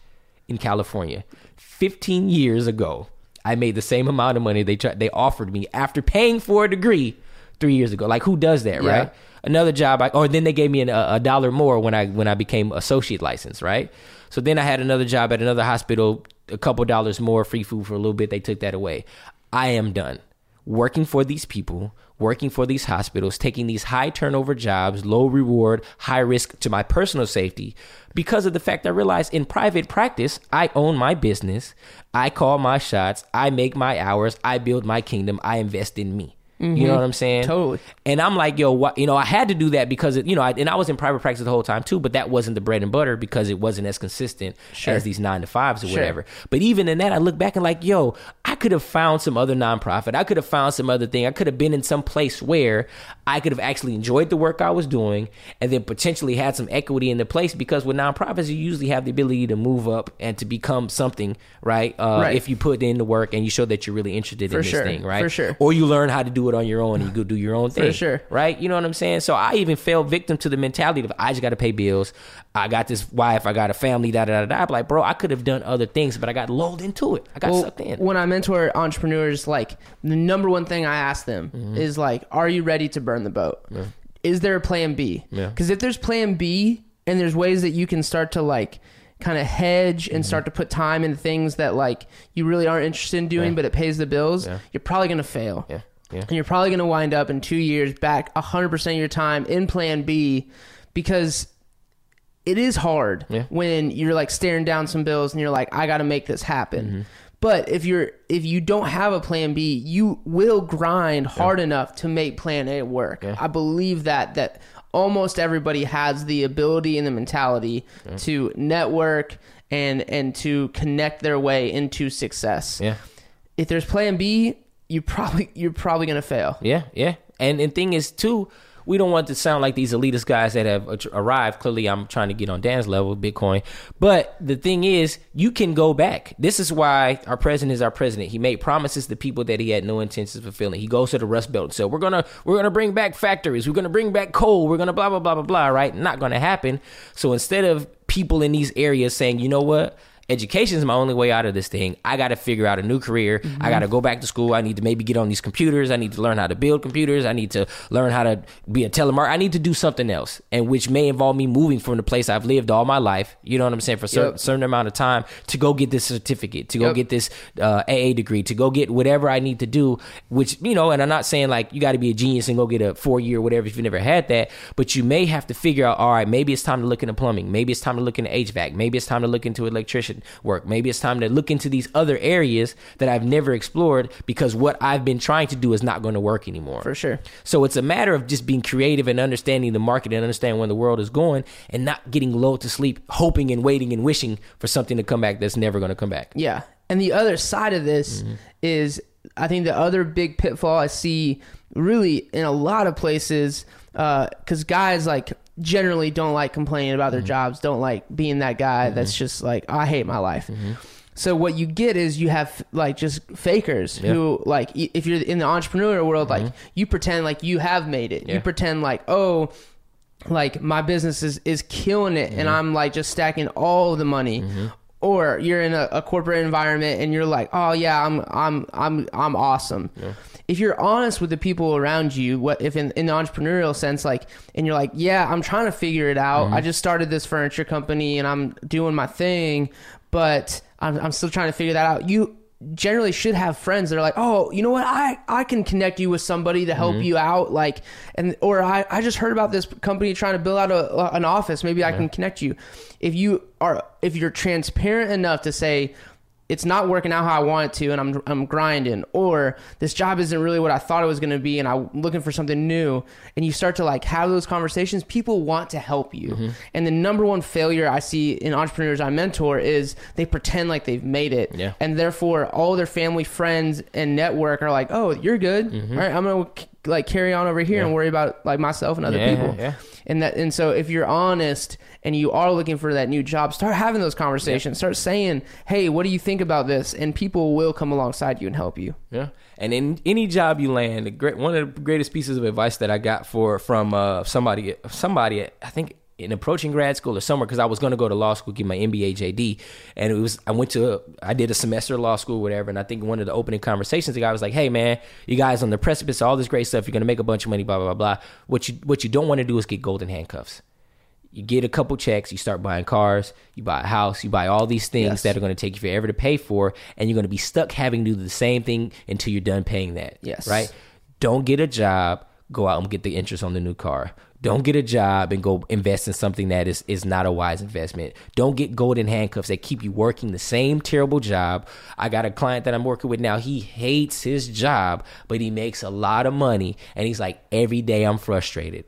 in California. 15 years ago, I made the same amount of money they tried, they offered me after paying for a degree 3 years ago. Like who does that, Yeah. right? Another job I, or then they gave me an, a, a dollar more when I when I became associate license, right? So then I had another job at another hospital, a couple dollars more, free food for a little bit. They took that away. I am done working for these people, working for these hospitals, taking these high turnover jobs, low reward, high risk to my personal safety because of the fact I realized in private practice, I own my business, I call my shots, I make my hours, I build my kingdom, I invest in me. You know what I'm saying? Totally. And I'm like, yo, what? You know, I had to do that because, it, you know, I, and I was in private practice the whole time too, but that wasn't the bread and butter because it wasn't as consistent as these nine to fives or Sure. whatever. But even in that, I look back and like, yo, I could have found some other nonprofit. I could have found some other thing. I could have been in some place where I could have actually enjoyed the work I was doing and then potentially had some equity in the place because with nonprofits, you usually have the ability to move up and to become something, right? Uh, Right. If you put in the work and you show that you're really interested For in this sure. thing, right? For sure. Or you learn how to do it on your own and you go do your own thing. sure. Right? You know what I'm saying? So I even fell victim to the mentality of I just got to pay bills. I got this wife. I got a family. Da da da da. I'm like, bro, I could have done other things, but I got lulled into it. I got Well, sucked in. when I mentor entrepreneurs, like the number one thing I ask them Mm-hmm. is like, "Are you ready to burn the boat? Is there a plan B? Yeah. Because if there's plan B and there's ways that you can start to like kind of hedge Mm-hmm. and start to put time in things that like you really aren't interested in doing, Yeah. but it pays the bills, Yeah. you're probably gonna fail. Yeah. Yeah. And you're probably going to wind up in two years back 100% of your time in plan B because it is hard Yeah. when you're like staring down some bills and you're like, I got to make this happen. Mm-hmm. But if you're if you don't have a plan B, you will grind hard enough to make plan A work. I believe that that almost everybody has the ability and the mentality to network and and to connect their way into success. Yeah. If there's plan B, you probably (laughs) you're probably to fail. Yeah, yeah. And and thing is too, we don't want to sound like these elitist guys that have arrived. Clearly, I'm trying to get on Dan's level, Bitcoin. But the thing is, you can go back. This is why our president is our president. He made promises to people that he had no intentions of fulfilling. He goes to the Rust Belt and said, "We're gonna we're gonna bring back factories. We're gonna bring back coal. We're gonna blah blah blah blah blah." Right? Not gonna happen. So instead of people in these areas saying, "You know what?" Education is my only way out of this thing. I got to figure out a new career. I got to go back to school. I need to maybe get on these computers. I need to learn how to build computers. I need to learn how to be a telemarketer. I need to do something else, and which may involve me moving from the place I've lived all my life. You know what I'm saying for a certain, Yep. certain amount of time to go get this certificate, to go Yep. get this uh, AA degree, to go get whatever I need to do. Which you know, and I'm not saying like you got to be a genius and go get a four year whatever if you never had that, but you may have to figure out. All right, maybe it's time to look into plumbing. Maybe it's time to look into HVAC. Maybe it's time to look into electrician work. Maybe it's time to look into these other areas that I've never explored because what I've been trying to do is not going to work anymore. For sure. So it's a matter of just being creative and understanding the market and understanding where the world is going and not getting lulled to sleep, hoping and waiting and wishing for something to come back that's never going to come back. Yeah. And the other side of this Mm-hmm. is I think the other big pitfall I see really in a lot of places, because guys like generally don't like complaining about their Mm-hmm. jobs, don't like being that guy that's just like, I hate my life. Mm-hmm. So what you get is you have like just fakers who like if you're in the entrepreneurial world, like you pretend like you have made it. Mm-hmm. Yeah. You pretend like, oh, like my business is is killing it and i'm like just stacking all the money or you're in a, a corporate environment and you're like oh yeah i'm i'm i'm i'm awesome. If you're honest with the people around you what if in, in the entrepreneurial sense like and you're like yeah i'm trying to figure it out. Mm-hmm. I just started this furniture company and i'm doing my thing but i'm, I'm still trying to figure that out. You generally should have friends that are like, oh, you know what, I I can connect you with somebody to help mm-hmm. you out, like, and or I I just heard about this company trying to build out a, an office, maybe I can connect you. If you are if you're transparent enough to say it's not working out how I want it to, and I'm I'm grinding, or this job isn't really what I thought it was going to be, and I'm looking for something new, and you start to like have those conversations, people want to help you. And the number one failure I see in entrepreneurs I mentor is they pretend like they've made it, Yeah. and therefore all their family, friends, and network are like, "Oh, you're good. Mm-hmm. All right, I'm gonna like carry on over here and worry about like myself and other Yeah, people." yeah. And that, and so if you're honest and you are looking for that new job, start having those conversations. Start saying, "Hey, what do you think about this?" And people will come alongside you and help you. Yeah. And in any job you land, the great one of the greatest pieces of advice that I got for from uh, somebody somebody I think in approaching grad school or somewhere because I was going to go to law school get my MBA JD and it was I went to I did a semester of law school whatever and I think one of the opening conversations the guy was like hey man you guys on the precipice of all this great stuff you're going to make a bunch of money blah blah blah blah what you what you don't want to do is get golden handcuffs you get a couple checks, you start buying cars, you buy a house, you buy all these things Yes. that are going to take you forever to pay for, and you're going to be stuck having to do the same thing until you're done paying that. Yes. Right? Don't get a job, go out and get the interest on the new car. Don't get a job and go invest in something that is, is not a wise investment. Don't get golden handcuffs that keep you working the same terrible job. I got a client that I'm working with now. He hates his job, but he makes a lot of money. And he's like, every day I'm frustrated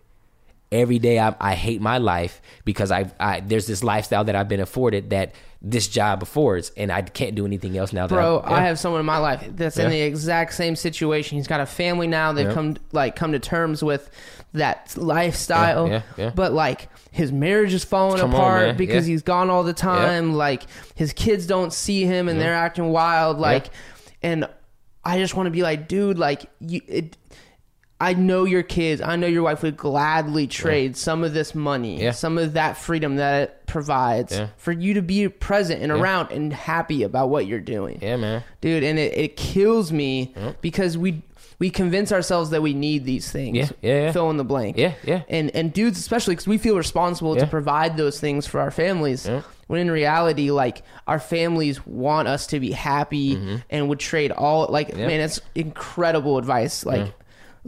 every day I, I hate my life because I, I there's this lifestyle that I've been afforded that this job affords and I can't do anything else now that Bro, I'm, I have someone in my life that's in the exact same situation. He's got a family now. They've Yeah. come like come to terms with that lifestyle. Yeah, yeah, yeah. But like his marriage is falling Come apart man. because Yeah. he's gone all the time. Like his kids don't see him and they're acting wild. Like, and I just want to be like, dude, like you. It, I know your kids. I know your wife would gladly trade some of this money, Yeah. some of that freedom that it provides Yeah. for you to be present and around and happy about what you're doing yeah man dude and it, it kills me because we we convince ourselves that we need these things Yeah, yeah, yeah. fill in the blank Yeah, yeah. and and dudes especially because we feel responsible to provide those things for our families when in reality like our families want us to be happy Mm-hmm. and would trade all like man it's incredible advice like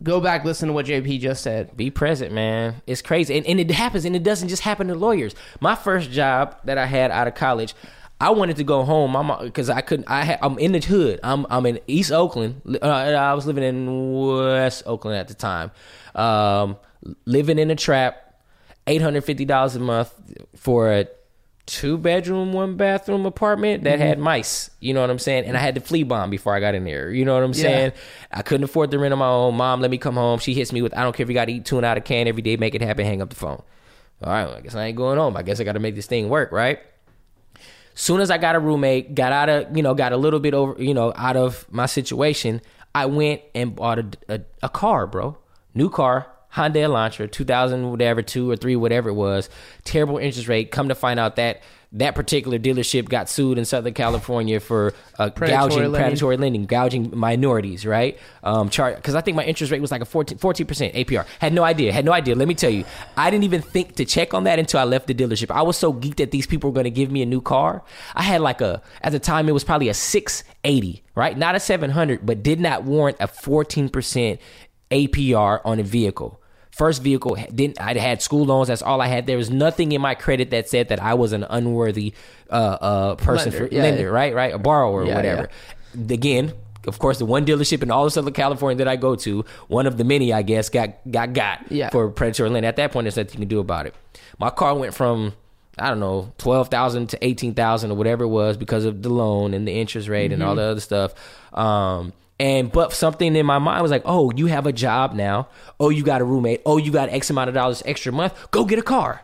go back listen to what jp just said. Be present man. It's crazy. And, and it happens and it doesn't just happen to lawyers. My first job that I had out of college I wanted to go home. Because I couldn't I had, I'm in the hood. I'm I'm in East Oakland. Uh, I was living in West Oakland at the time. Um, living in a trap $850 a month for a two bedroom, one bathroom apartment that had mm-hmm. mice. You know what I'm saying? And I had to flea bomb before I got in there. You know what I'm saying? I couldn't afford the rent on my own. Mom, let me come home. She hits me with, I don't care if you got to eat tuna out of can every day. Make it happen. Hang up the phone. All right, well, I guess I ain't going home. I guess I got to make this thing work, right? soon as I got a roommate, got out of, you know, got a little bit over, you know, out of my situation, I went and bought a, a, a car, bro. New car, Hyundai Elantra, 2000, whatever, two or three, whatever it was. Terrible interest rate. Come to find out that that particular dealership got sued in Southern California for uh, Predatory gouging, lending. predatory lending, gouging minorities, right? Um, chart because I think my interest rate was like a 14 percent APR. Had no idea. Had no idea. Let me tell you, I didn't even think to check on that until I left the dealership. I was so geeked that these people were going to give me a new car. I had like a at the time it was probably a 680, right? Not a 700, but did not warrant a 14 percent APR on a vehicle. First vehicle didn't. I had school loans. That's all I had. There was nothing in my credit that said that I was an unworthy uh, uh, person Lender, for yeah. lender, right? Right, a borrower or Yeah, whatever. Again, of course, the one dealership in all of Southern California that I go to, one of the many, I guess, got got got Yeah. for predatory lending. At that point, there's nothing you can do about it. My car went from I don't know twelve thousand to eighteen thousand or whatever it was because of the loan and the interest rate and all Mm-hmm. the other stuff. Um, and but something in my mind was like, oh, you have a job now. Oh, you got a roommate. Oh, you got X amount of dollars extra month. Go get a car.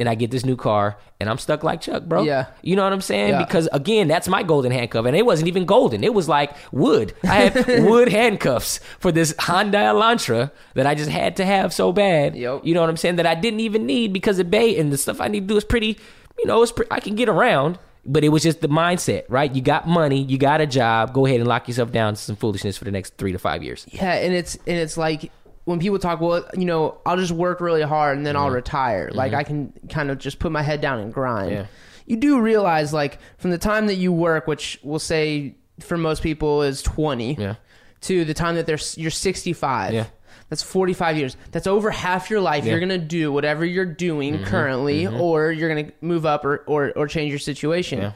And I get this new car, and I'm stuck like Chuck, bro. Yeah. You know what I'm saying? Yeah. Because again, that's my golden handcuff, and it wasn't even golden. It was like wood. I had (laughs) wood handcuffs for this Honda Elantra that I just had to have so bad. Yep. You know what I'm saying? That I didn't even need because of Bay and the stuff I need to do is pretty. You know, it's pre- I can get around, but it was just the mindset, right? You got money, you got a job. Go ahead and lock yourself down to some foolishness for the next three to five years. Yeah, and it's and it's like when people talk, well, you know, I'll just work really hard and then I'll retire. Like I can kind of just put my head down and grind. Mm-hmm. Yeah. You do realize, like, from the time that you work, which we'll say for most people is twenty, Yeah. to the time that they're you're sixty five. Yeah. That's 45 years. That's over half your life. You're going to do whatever you're doing Mm-hmm. currently, or you're going to move up or, or, or change your situation. Yeah.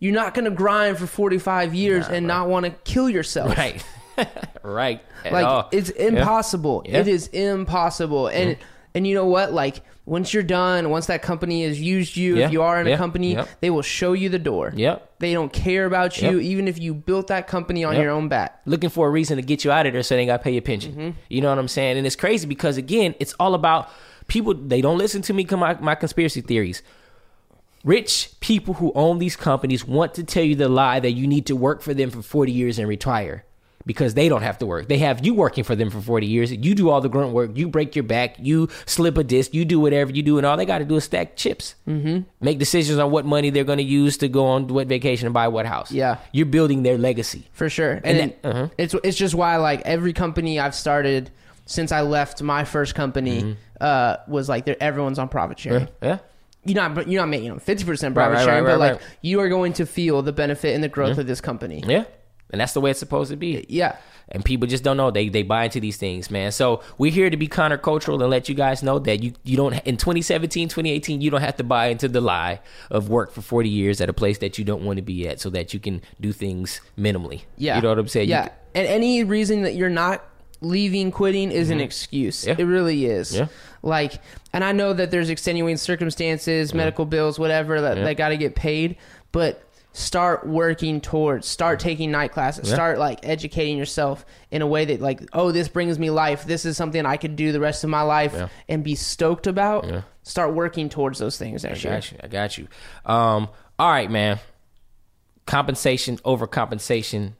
You're not going to grind for 45 years and not want to kill yourself Right. (laughs) right. At like all. it's impossible Yeah. it is impossible and and you know what like once you're done once that company has used you Yeah. if you are in Yeah. a company Yep. they will show you the door Yep. they don't care about you even if you built that company on your own back looking for a reason to get you out of there so they ain't got to pay your pension. Mm-hmm. You know what I'm saying? And it's crazy because again, it's all about people. They don't listen to me. Come my, my conspiracy theories. Rich people who own these companies want to tell you the lie that you need to work for them for 40 years and retire because they don't have to work. They have you working for them for 40 years. You do all the grunt work. You break your back. You slip a disc. You do whatever you do, and all they got to do is stack chips. Mm-hmm. Make decisions on what money they're going to use to go on what vacation and buy what house. Yeah. you're building their legacy. for sure and, And that- uh-huh. it's it's just why like every company i've started since i left my first company Mm-hmm. uh was like everyone's on profit sharing Yeah. you're not you're not making them 50% profit Right, right, sharing right, but like right. you are going to feel the benefit and the growth of this company Yeah. And that's the way it's supposed to be. yeah And people just don't know. They they buy into these things, man. So we're here to be countercultural and let you guys know that you, you don't in 2017, 2018, you don't have to buy into the lie of work for 40 years at a place that you don't want to be at so that you can do things minimally. Yeah. You know what I'm saying? Yeah. can- and any reason that you're not leaving, quitting is an excuse. Mm-hmm. Yeah. It really is. Yeah. Like, and I know that there's extenuating circumstances, medical bills, whatever, that, that got to get paid, but start working towards, start taking night classes, Yeah. start like educating yourself in a way that, like, oh, this brings me life. This is something I could do the rest of my life Yeah. and be stoked about. Yeah. Start working towards those things I next year. you. I got you. Um, all right, man. Compensation over compensation.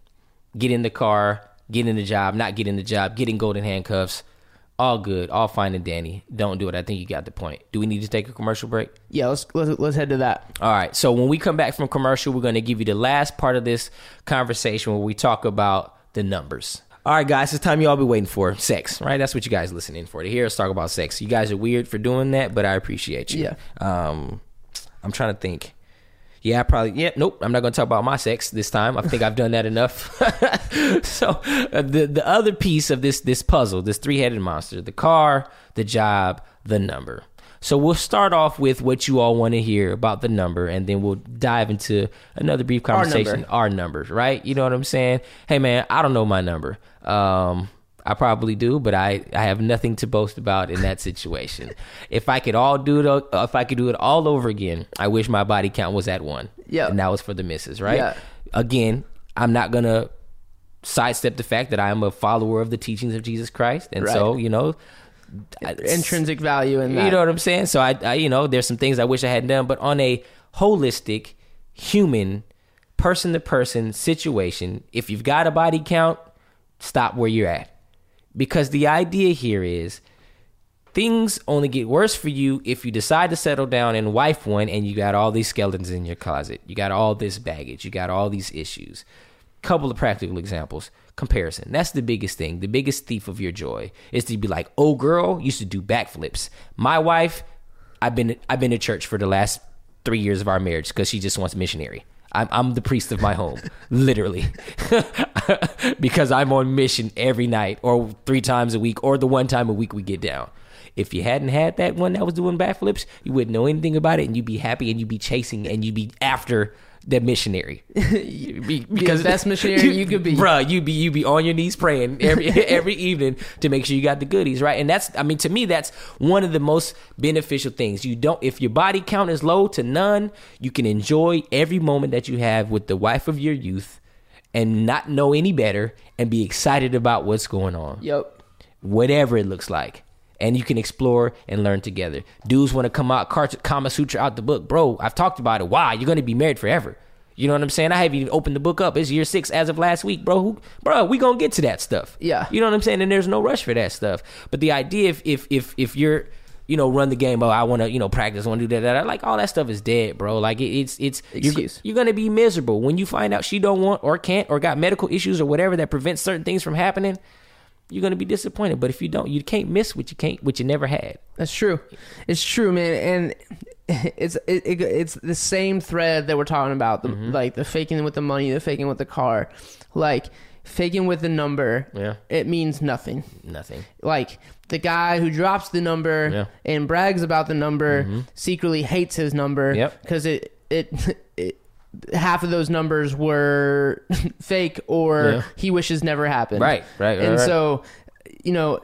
Get in the car, get in the job, not get in the job, getting golden handcuffs. All good, all fine and dandy. Don't do it. I think you got the point. Do we need to take a commercial break? Yeah, let's, let's let's head to that. All right. So when we come back from commercial, we're going to give you the last part of this conversation where we talk about the numbers. All right, guys, it's time you all be waiting for sex, right? That's what you guys listening for to hear us talk about sex. You guys are weird for doing that, but I appreciate you. Yeah. Um, I'm trying to think. Yeah, I probably. Yeah, nope. I'm not going to talk about my sex this time. I think I've done that enough. (laughs) so uh, the the other piece of this this puzzle, this three headed monster, the car, the job, the number. So we'll start off with what you all want to hear about the number, and then we'll dive into another brief Our conversation. number. Our numbers, right? You know what I'm saying? Hey, man, I don't know my number. Um, I probably do, but I, I have nothing to boast about in that situation. if I could all do it, if I could do it all over again, I wish my body count was at one. Yeah. and that was for the misses, right? Yeah. Again, I'm not gonna sidestep the fact that I am a follower of the teachings of Jesus Christ, and so you know, Intrinsic value in that. you know what I'm saying? So I, I, you know, there's some things I wish I hadn't done, but on a holistic, human, person to person situation, if you've got a body count, stop where you're at. Because the idea here is things only get worse for you if you decide to settle down and wife one and you got all these skeletons in your closet. You got all this baggage. You got all these issues. Couple of practical examples. Comparison. That's the biggest thing. The biggest thief of your joy is to be like, oh girl used to do backflips. My wife, I've been I've been to church for the last three years of our marriage because she just wants missionary. I'm, I'm the priest of my home, literally, (laughs) because I'm on mission every night or three times a week or the one time a week we get down. If you hadn't had that one that was doing backflips, you wouldn't know anything about it, and you'd be happy, and you'd be chasing, and you'd be after that missionary. (laughs) Be- the best missionary you could be. bruh. You be you be on your knees praying every (laughs) every evening to make sure you got the goodies right. And that's I mean to me that's one of the most beneficial things. You don't if your body count is low to none, you can enjoy every moment that you have with the wife of your youth, and not know any better, and be excited about what's going on Yep. whatever it looks like. And you can explore and learn together. Dudes want to come out Kama Sutra out the book, bro. I've talked about it. Why? You're going to be married forever. You know what I'm saying? I haven't even opened the book up. It's year six as of last week, bro. Who, bro, we gonna get to that stuff. Yeah. you know what I'm saying. And there's no rush for that stuff. But the idea, if if if if you're, you know, run the game. Oh, I want to, you know, practice. Want to do that, that. Like all that stuff is dead, bro. Like it, it's it's you're, you're gonna be miserable when you find out she don't want or can't or got medical issues or whatever that prevents certain things from happening you're gonna be disappointed. But if you don't, you can't miss what you can't, what you never had. That's true. It's true, man, and (laughs) it's it, it, it's the same thread that we're talking about, the, Mm-hmm. like the faking with the money, the faking with the car, like faking with the number. Yeah. it means nothing. Nothing. Like the guy who drops the number Yeah. Mm-hmm. and brags about the number secretly hates his number Yep. because it, it (laughs) it half of those numbers were (laughs) fake or Yeah. he wishes never happened. Right, right, right, And right. so, you know,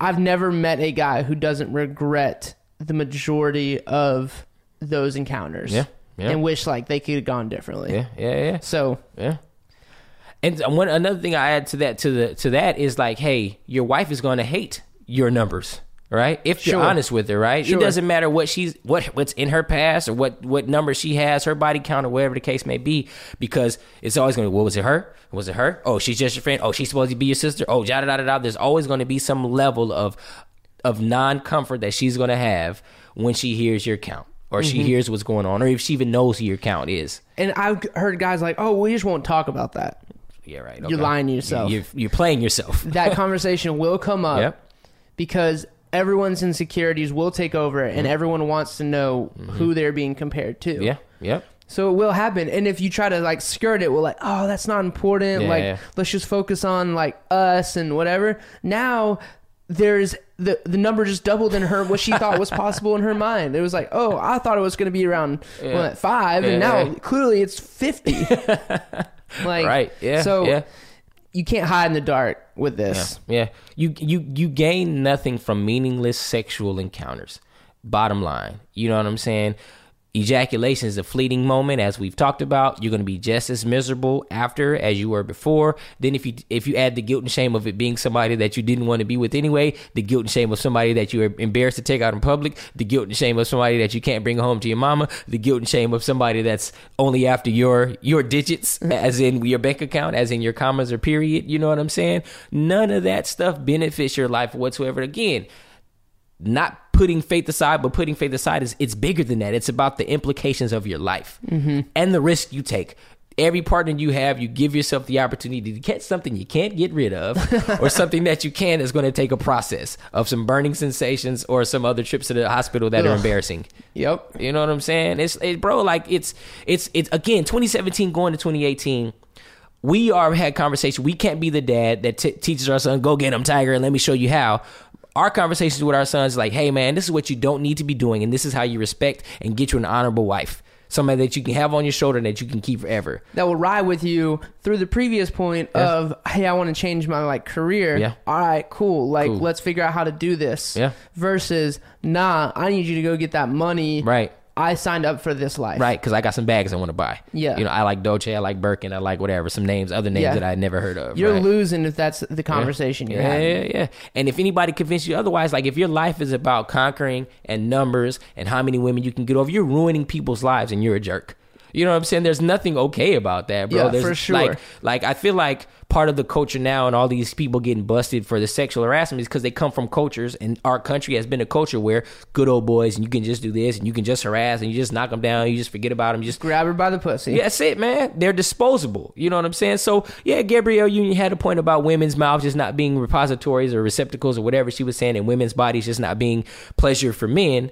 I've never met a guy who doesn't regret the majority of those encounters. Yeah, yeah. And wish like they could have gone differently. Yeah, yeah, yeah, So yeah. And one another thing I add to that to the to that is like, hey, your wife is going to hate your numbers, right? If you're honest with her, right? Sure. It doesn't matter what she's what what's in her past or what what number she has, her body count or whatever the case may be, because it's always going to. What was it? Her? Was it her? Oh, she's just your friend. Oh, she's supposed to be your sister. Oh, da da da da. There's always going to be some level of of non comfort that she's going to have when she hears your count. Or she Mm-hmm. hears what's going on, or if she even knows who your count is. and I've heard guys like, "Oh, we just won't talk about that." Yeah, right. You're lying to yourself. You're, you're playing yourself. That (laughs) conversation will come up Yep. because everyone's insecurities will take over and everyone wants to know who they're being compared to. Mm-hmm. Yeah. Yep. So it will happen. And if you try to like skirt it, we're like, oh, that's not important. Yeah, like, yeah. let's just focus on like us and whatever. Now there's the the number just doubled in her what she (laughs) thought was possible in her mind. It was like, oh, I thought it was going to be around well, at five, and now yeah. clearly it's fifty. (laughs) like, Right. Yeah. So yeah. You can't hide in the dark with this. Yeah. You you you gain nothing from meaningless sexual encounters. Bottom line. You know what I'm saying? Ejaculation is a fleeting moment, as we've talked about. You're going to be just as miserable after as you were before. Then, if you if you add the guilt and shame of it being somebody that you didn't want to be with anyway, the guilt and shame of somebody that you are embarrassed to take out in public, the guilt and shame of somebody that you can't bring home to your mama, the guilt and shame of somebody that's only after your your digits, mm-hmm. as in your bank account, as in your commas or period. You know what I'm saying? None of that stuff benefits your life whatsoever. Again, not putting faith aside, but putting faith aside is it's bigger than that. It's about the implications of your life mm-hmm. and the risk you take. Every partner you have, you give yourself the opportunity to get something you can't get rid of, (laughs) or something that you can is going to take a process of some burning sensations or some other trips to the hospital that are embarrassing. Yep. You know what I'm saying? It's it, bro, like it's it's it's again 2017 going to 2018. We are had conversation. We can't be the dad that t- teaches our son, "Go get him, Tiger, and let me show you how." Our conversations with our sons, like, "Hey, man, this is what you don't need to be doing, and this is how you respect and get you an honorable wife." somebody that you can have on your shoulder and that you can keep forever. that will ride with you through the previous point Yeah. of hey i want to change my like career Yeah. all right cool like Cool. let's figure out how to do this Yeah. versus nah i need you to go get that money Right. I signed up for this life Right, because I got some bags I want to buy. Yeah. you know, I like Dolce, I like Birkin, I like whatever, some names, other names Yeah. that I never heard of. you're right? losing if that's the conversation you're yeah, having yeah, yeah. And if anybody convinces you otherwise, like if your life is about conquering and numbers and how many women you can get over, you're ruining people's lives and you're a jerk. You know what I'm saying? There's nothing okay about that, bro. Yeah, There's, for sure. Like, like I feel like part of the culture now and all these people getting busted for the sexual harassment is because they come from cultures and our country has been a culture where good old boys and you can just do this and you can just harass and you just knock them down, you just forget about them, you just grab her by the pussy yeah, that's it, man. They're disposable. You know what I'm saying? So, yeah, Gabrielle Union had a point about women's mouths just not being repositories or receptacles or whatever she was saying, and women's bodies just not being pleasure for men.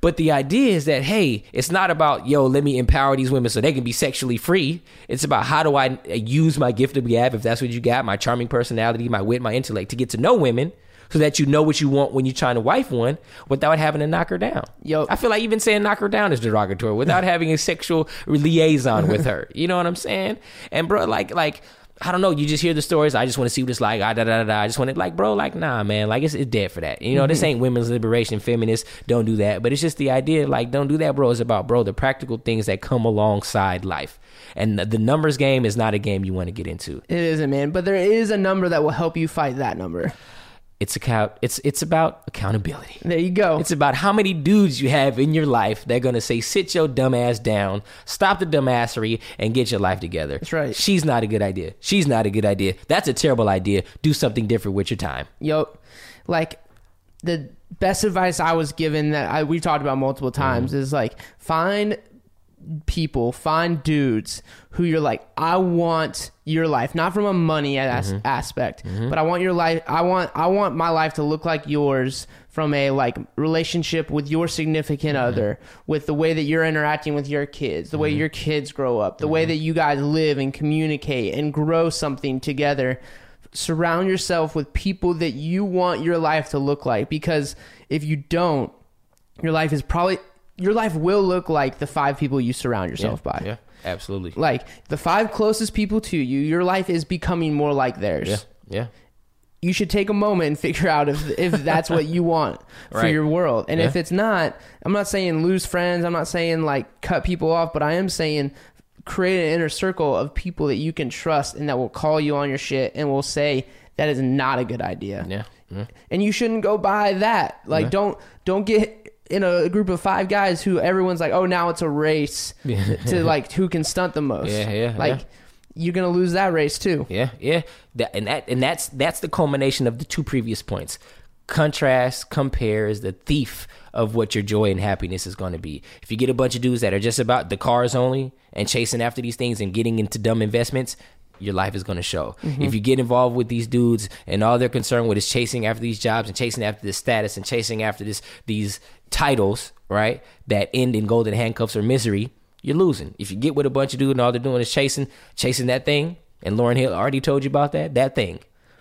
But the idea is that, hey, it's not about, yo, let me empower these women so they can be sexually free. It's about how do I use my gift of gab, if that's what you got, my charming personality, my wit, my intellect, to get to know women so that you know what you want when you're trying to wife one without having to knock her down. Yo. I feel like even saying knock her down is derogatory without (laughs) having a sexual liaison with her. You know what I'm saying? And bro, like like I don't know. You just hear the stories. I just want to see what it's like. Ah, da, da, da, da. I just want to like, bro, like, nah, man. Like, it's, it's dead for that. You know, this ain't women's liberation. Feminists don't do that. But it's just the idea, like, don't do that, bro. It's about, bro, the practical things that come alongside life. And the, the numbers game is not a game you want to get into. it isn't man but there is a number that will help you fight that number It's account. It's it's about accountability. there you go It's about how many dudes you have in your life that are gonna say, sit your dumb ass down, stop the dumbassery, and get your life together. That's right. She's not a good idea. She's not a good idea. That's a terrible idea. Do something different with your time. Yo, like the best advice I was given that I we talked about multiple times mm-hmm. is like find people, find dudes who you're like, I want your life, not from a money as- mm-hmm. aspect, mm-hmm. but I want your life. I want I want my life to look like yours from a like relationship with your significant mm-hmm. other, with the way that you're interacting with your kids, the way your kids grow up, the way that you guys live and communicate and grow something together. Surround yourself with people that you want your life to look like because if you don't your life is probably your life will look like the five people you surround yourself by Yeah, absolutely. like the five closest people to you your life is becoming more like theirs yeah, yeah. you should take a moment and figure out if if that's what you want (laughs) for Right. your world. And if it's not, I'm not saying lose friends. I'm not saying like cut people off, but I am saying create an inner circle of people that you can trust and that will call you on your shit and will say that is not a good idea. Yeah, yeah. And you shouldn't go by that. Like Yeah. don't don't get in a group of five guys who everyone's like, "Oh, now it's a race (laughs) to like who can stunt the most." Yeah, yeah, Like yeah. you're going to lose that race too. Yeah, yeah. That, and that and that's that's the culmination of the two previous points. Contrast, compare is the thief of what your joy and happiness is going to be. If you get a bunch of dudes that are just about the cars only and chasing after these things and getting into dumb investments, your life is going to show. Mm-hmm. If you get involved with these dudes and all they're concerned with is chasing after these jobs and chasing after this status and chasing after this these titles, right? That end in golden handcuffs or misery, you're losing. If you get with a bunch of dudes and all they're doing is chasing chasing that thing, and Lauryn Hill already told you about that, that thing.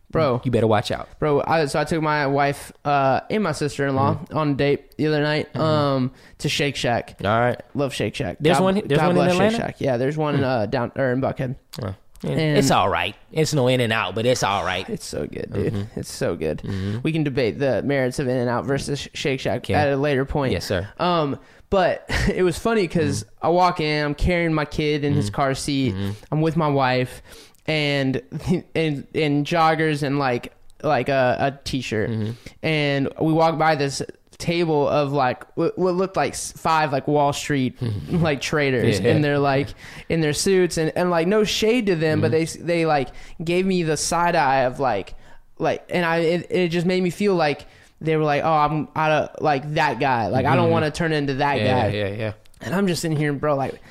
Bro. You better watch out. bro I, so i took my wife uh, and my sister-in-law Mm-hmm. on a date the other night um, to shake shack All right. love shake shack There's God- one- there's God one in Atlanta? shake shack yeah there's one uh, down or in buckhead And- it's all right. It's no in and out, but it's all right. it's so good dude Mm-hmm. it's so good we can debate the merits of in and out versus shake shack Okay. at a later point Yes, sir. um but (laughs) it was funny because Mm-hmm. I walk in, I'm carrying my kid in his car seat, Mm-hmm. I'm with my wife, and (laughs) in in joggers and like like a, a t-shirt, Mm-hmm. and we walk by this table of like what what looked like five like Wall Street (laughs) like traders, Yeah. and they're like in their suits, and and like no shade to them, but they Mm-hmm. they like gave me the side eye of like like, and I it, it just made me feel like. They were like, "Oh, I'm out of like that guy. Like, I don't want to turn into that Mm-hmm. Yeah, guy." yeah, yeah. And I'm just in here, bro, like,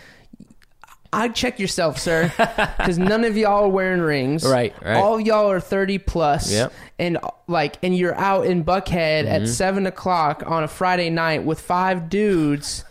I'd check yourself, sir, because none of y'all are wearing rings. (laughs) Right, right. All y'all are 30 plus. Yep. Mm-hmm. And like, and you're out in Buckhead at seven o'clock on a Friday night with five dudes.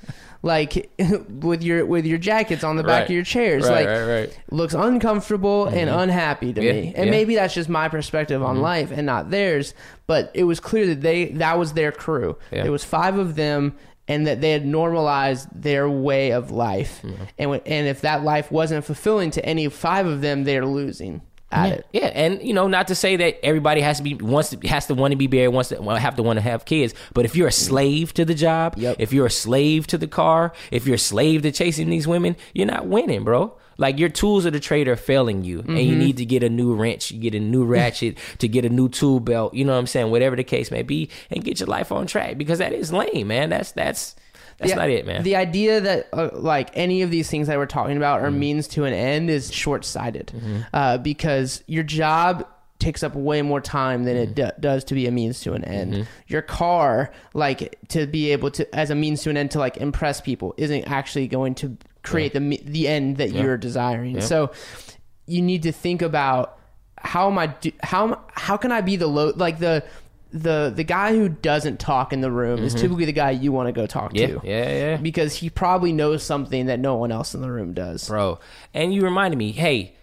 like (laughs) with your with your jackets on the back Right. of your chairs Right, like right, looks uncomfortable and unhappy to Yeah, me and yeah. Mm-hmm. maybe that's just my perspective on life and not theirs but it was clear that they that was their crew Yeah. there was five of them and that they had normalized their way of life Mm-hmm. and when, and if that life wasn't fulfilling to any five of them they're losing at it Yeah, and you know, not to say that everybody has to be wants to has to want to be married, wants to have to want to have kids. But if you're a slave to the job, Yep. if you're a slave to the car, if you're a slave to chasing these women, you're not winning, bro. Like your tools of the trade are failing you, and you need to get a new wrench, you get a new ratchet, (laughs) to get a new tool belt. You know what I'm saying? Whatever the case may be, and get your life on track because that is lame, man. That's that's that's The- not it, man. The idea that uh, like any of these things that we're talking about Mm-hmm. are means to an end is short sighted, uh, because your job takes up way more time than it Mm-hmm. do- does to be a means to an end. Your car, like to be able to as a means to an end to like impress people, isn't actually going to create the the end that you're desiring. So you need to think about how am I do, how how can I be the low like the the the guy who doesn't talk in the room is typically the guy you want to go talk Mm-hmm. yeah, to yeah, yeah. because he probably knows something that no one else in the room does. bro. And you reminded me, hey,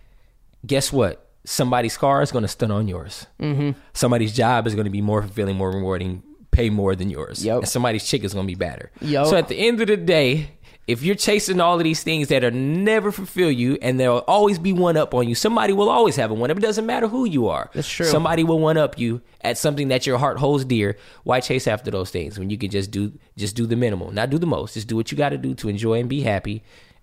guess what? Somebody's car is going to stun on yours. Mm-hmm. Somebody's job is going to be more fulfilling, more rewarding, pay more than yours. Yup. And somebody's chick is going to be better. Yup. So at the end of the day, if you're chasing all of these things that are never fulfill you and there'll always be one up on you, somebody will always have a one up. It doesn't matter who you are. That's true. Somebody will one up you at something that your heart holds dear. Why chase after those things when you can just do just do the minimal, not do the most. Just do what you got to do to enjoy and be happy.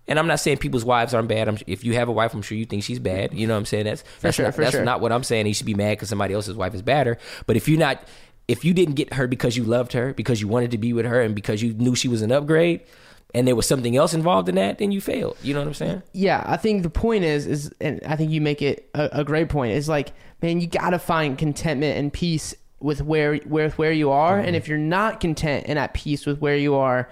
And I'm not saying people's wives aren't bad. I'm, if you have a wife, I'm sure you think she's bad. You know what I'm saying? That's that's, sure, not, for that's sure. not what I'm saying. You should be mad because somebody else's wife is badder. But if you're not, if you didn't get her because you loved her, because you wanted to be with her, and because you knew she was an upgrade, and there was something else involved in that, then you failed. You know what I'm saying? Yeah, I think the point is is and I think you make it a, a great point. Is like, man, you got to find contentment and peace with where where where you are, Mm-hmm. and if you're not content and at peace with where you are,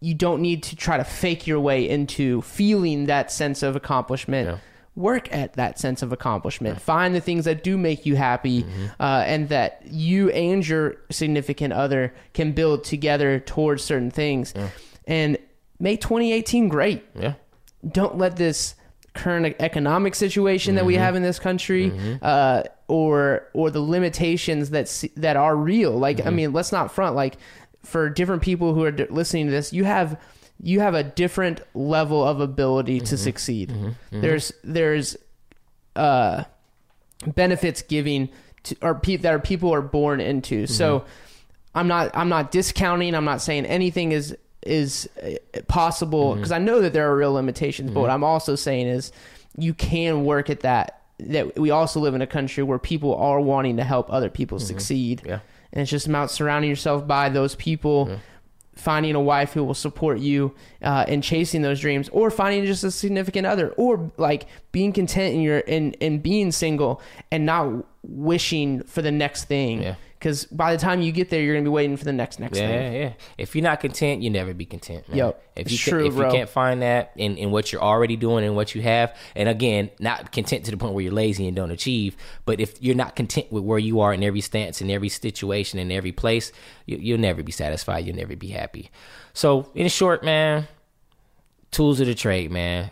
you don't need to try to fake your way into feeling that sense of accomplishment. Yeah. Work at that sense of accomplishment. Find the things that do make you happy, Mm-hmm. uh, and that you and your significant other can build together towards certain things, and make 2018 great. Yeah. don't let this current economic situation that Mm-hmm. we have in this country uh, or or the limitations that that are real. Like Mm-hmm. i mean let's not front. Like for different people who are d- listening to this you have you have a different level of ability Mm-hmm. to succeed there's there's uh benefits giving to or pe- that are people are born into. So i'm not i'm not discounting. I'm not saying anything is is uh, possible because i know that there are real limitations but what i'm also saying is you can work at that that we also live in a country where people are wanting to help other people succeed. Yeah. and it's just about surrounding yourself by those people finding a wife who will support you uh, in chasing those dreams or finding just a significant other or like being content in your in, in being single and not wishing for the next thing. Yeah. Because by the time you get there you're gonna be waiting for the next next Yeah, thing yeah. Yeah. If you're not content, you never be content. Man. Yup. If you true, if bro. you can't find that in, in what you're already doing and what you have, and again, not content to the point where you're lazy and don't achieve, but if you're not content with where you are in every stance, in every situation, in every place, you, you'll never be satisfied. You'll never be happy. So, in short, man, tools of the trade, man.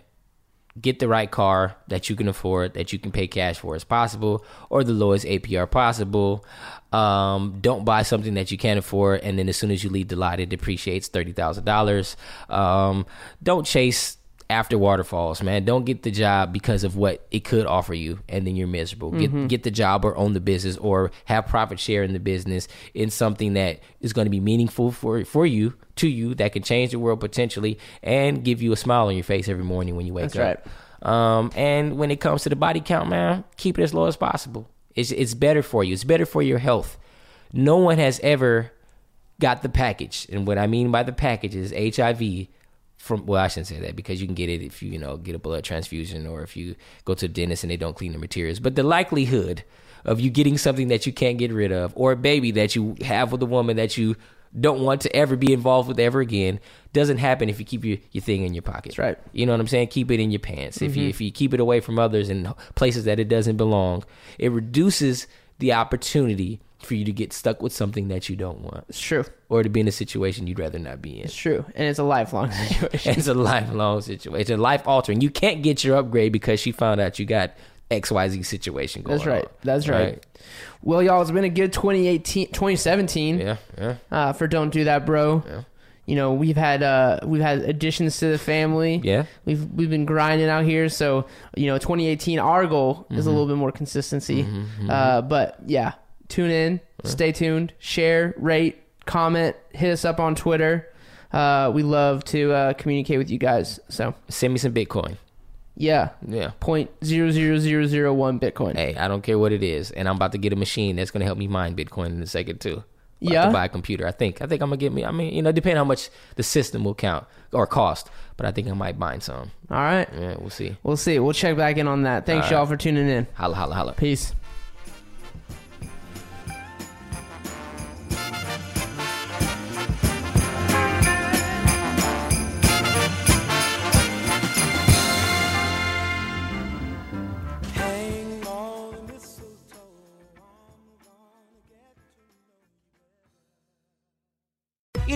Get the right car that you can afford, that you can pay cash for as possible, or the lowest APR possible. Um, don't buy something that you can't afford, and then as soon as you leave the lot, it depreciates thirty thousand dollars. Um, don't chase after waterfalls, man. Don't get the job because of what it could offer you, and then you're miserable. Get get the job or own the business, or have profit share in the business in something that is going to be meaningful for for you to you that can change the world potentially and give you a smile on your face every morning when you wake That's up. Um, and when it comes to the body count, man, keep it as low as possible. It's it's better for you. It's better for your health. No one has ever got the package, and what I mean by the package is HIV. From well, I shouldn't say that because you can get it if you you know get a blood transfusion or if you go to the dentist and they don't clean the materials. But the likelihood of you getting something that you can't get rid of, or a baby that you have with a woman that you don't want to ever be involved with ever again, doesn't happen if you keep your, your thing in your pocket. That's right. You know what I'm saying? Keep it in your pants. If you mm-hmm. if you keep it away from others and places that it doesn't belong, it reduces the opportunity for you to get stuck with something that you don't want, It's true. or to be in a situation you'd rather not be in. It's true, and it's a lifelong (laughs) situation. It's a lifelong situation. It's a life altering. You can't get your upgrade because she found out you got XYZ situation going That's right. on. That's right. Well, y'all, it's been a good 2018, 2017 Yeah, yeah. uh, for Don't Do That, Bro. Yeah. You know, we've had uh, we've had additions to the family. Yeah. We've we've been grinding out here, so you know, 2018 our goal Mm-hmm. is a little bit more consistency. Uh, but yeah, tune in, stay tuned, share, rate, comment, hit us up on Twitter. Uh, we love to uh, communicate with you guys. So Send me some Bitcoin. yeah, Yeah. point zero zero zero zero one Bitcoin. Hey, I don't care what it is, and I'm about to get a machine that's gonna help me mine Bitcoin in a second too. About Yeah? to buy a computer. I think. I think I'm gonna get me. I mean, you know, depending how much the system will count or cost, but I think I might buy some. All right, Yeah, we'll see. we'll see. We'll check back in on that. Thanks All y'all for tuning in. Holla, holla, holla. Peace.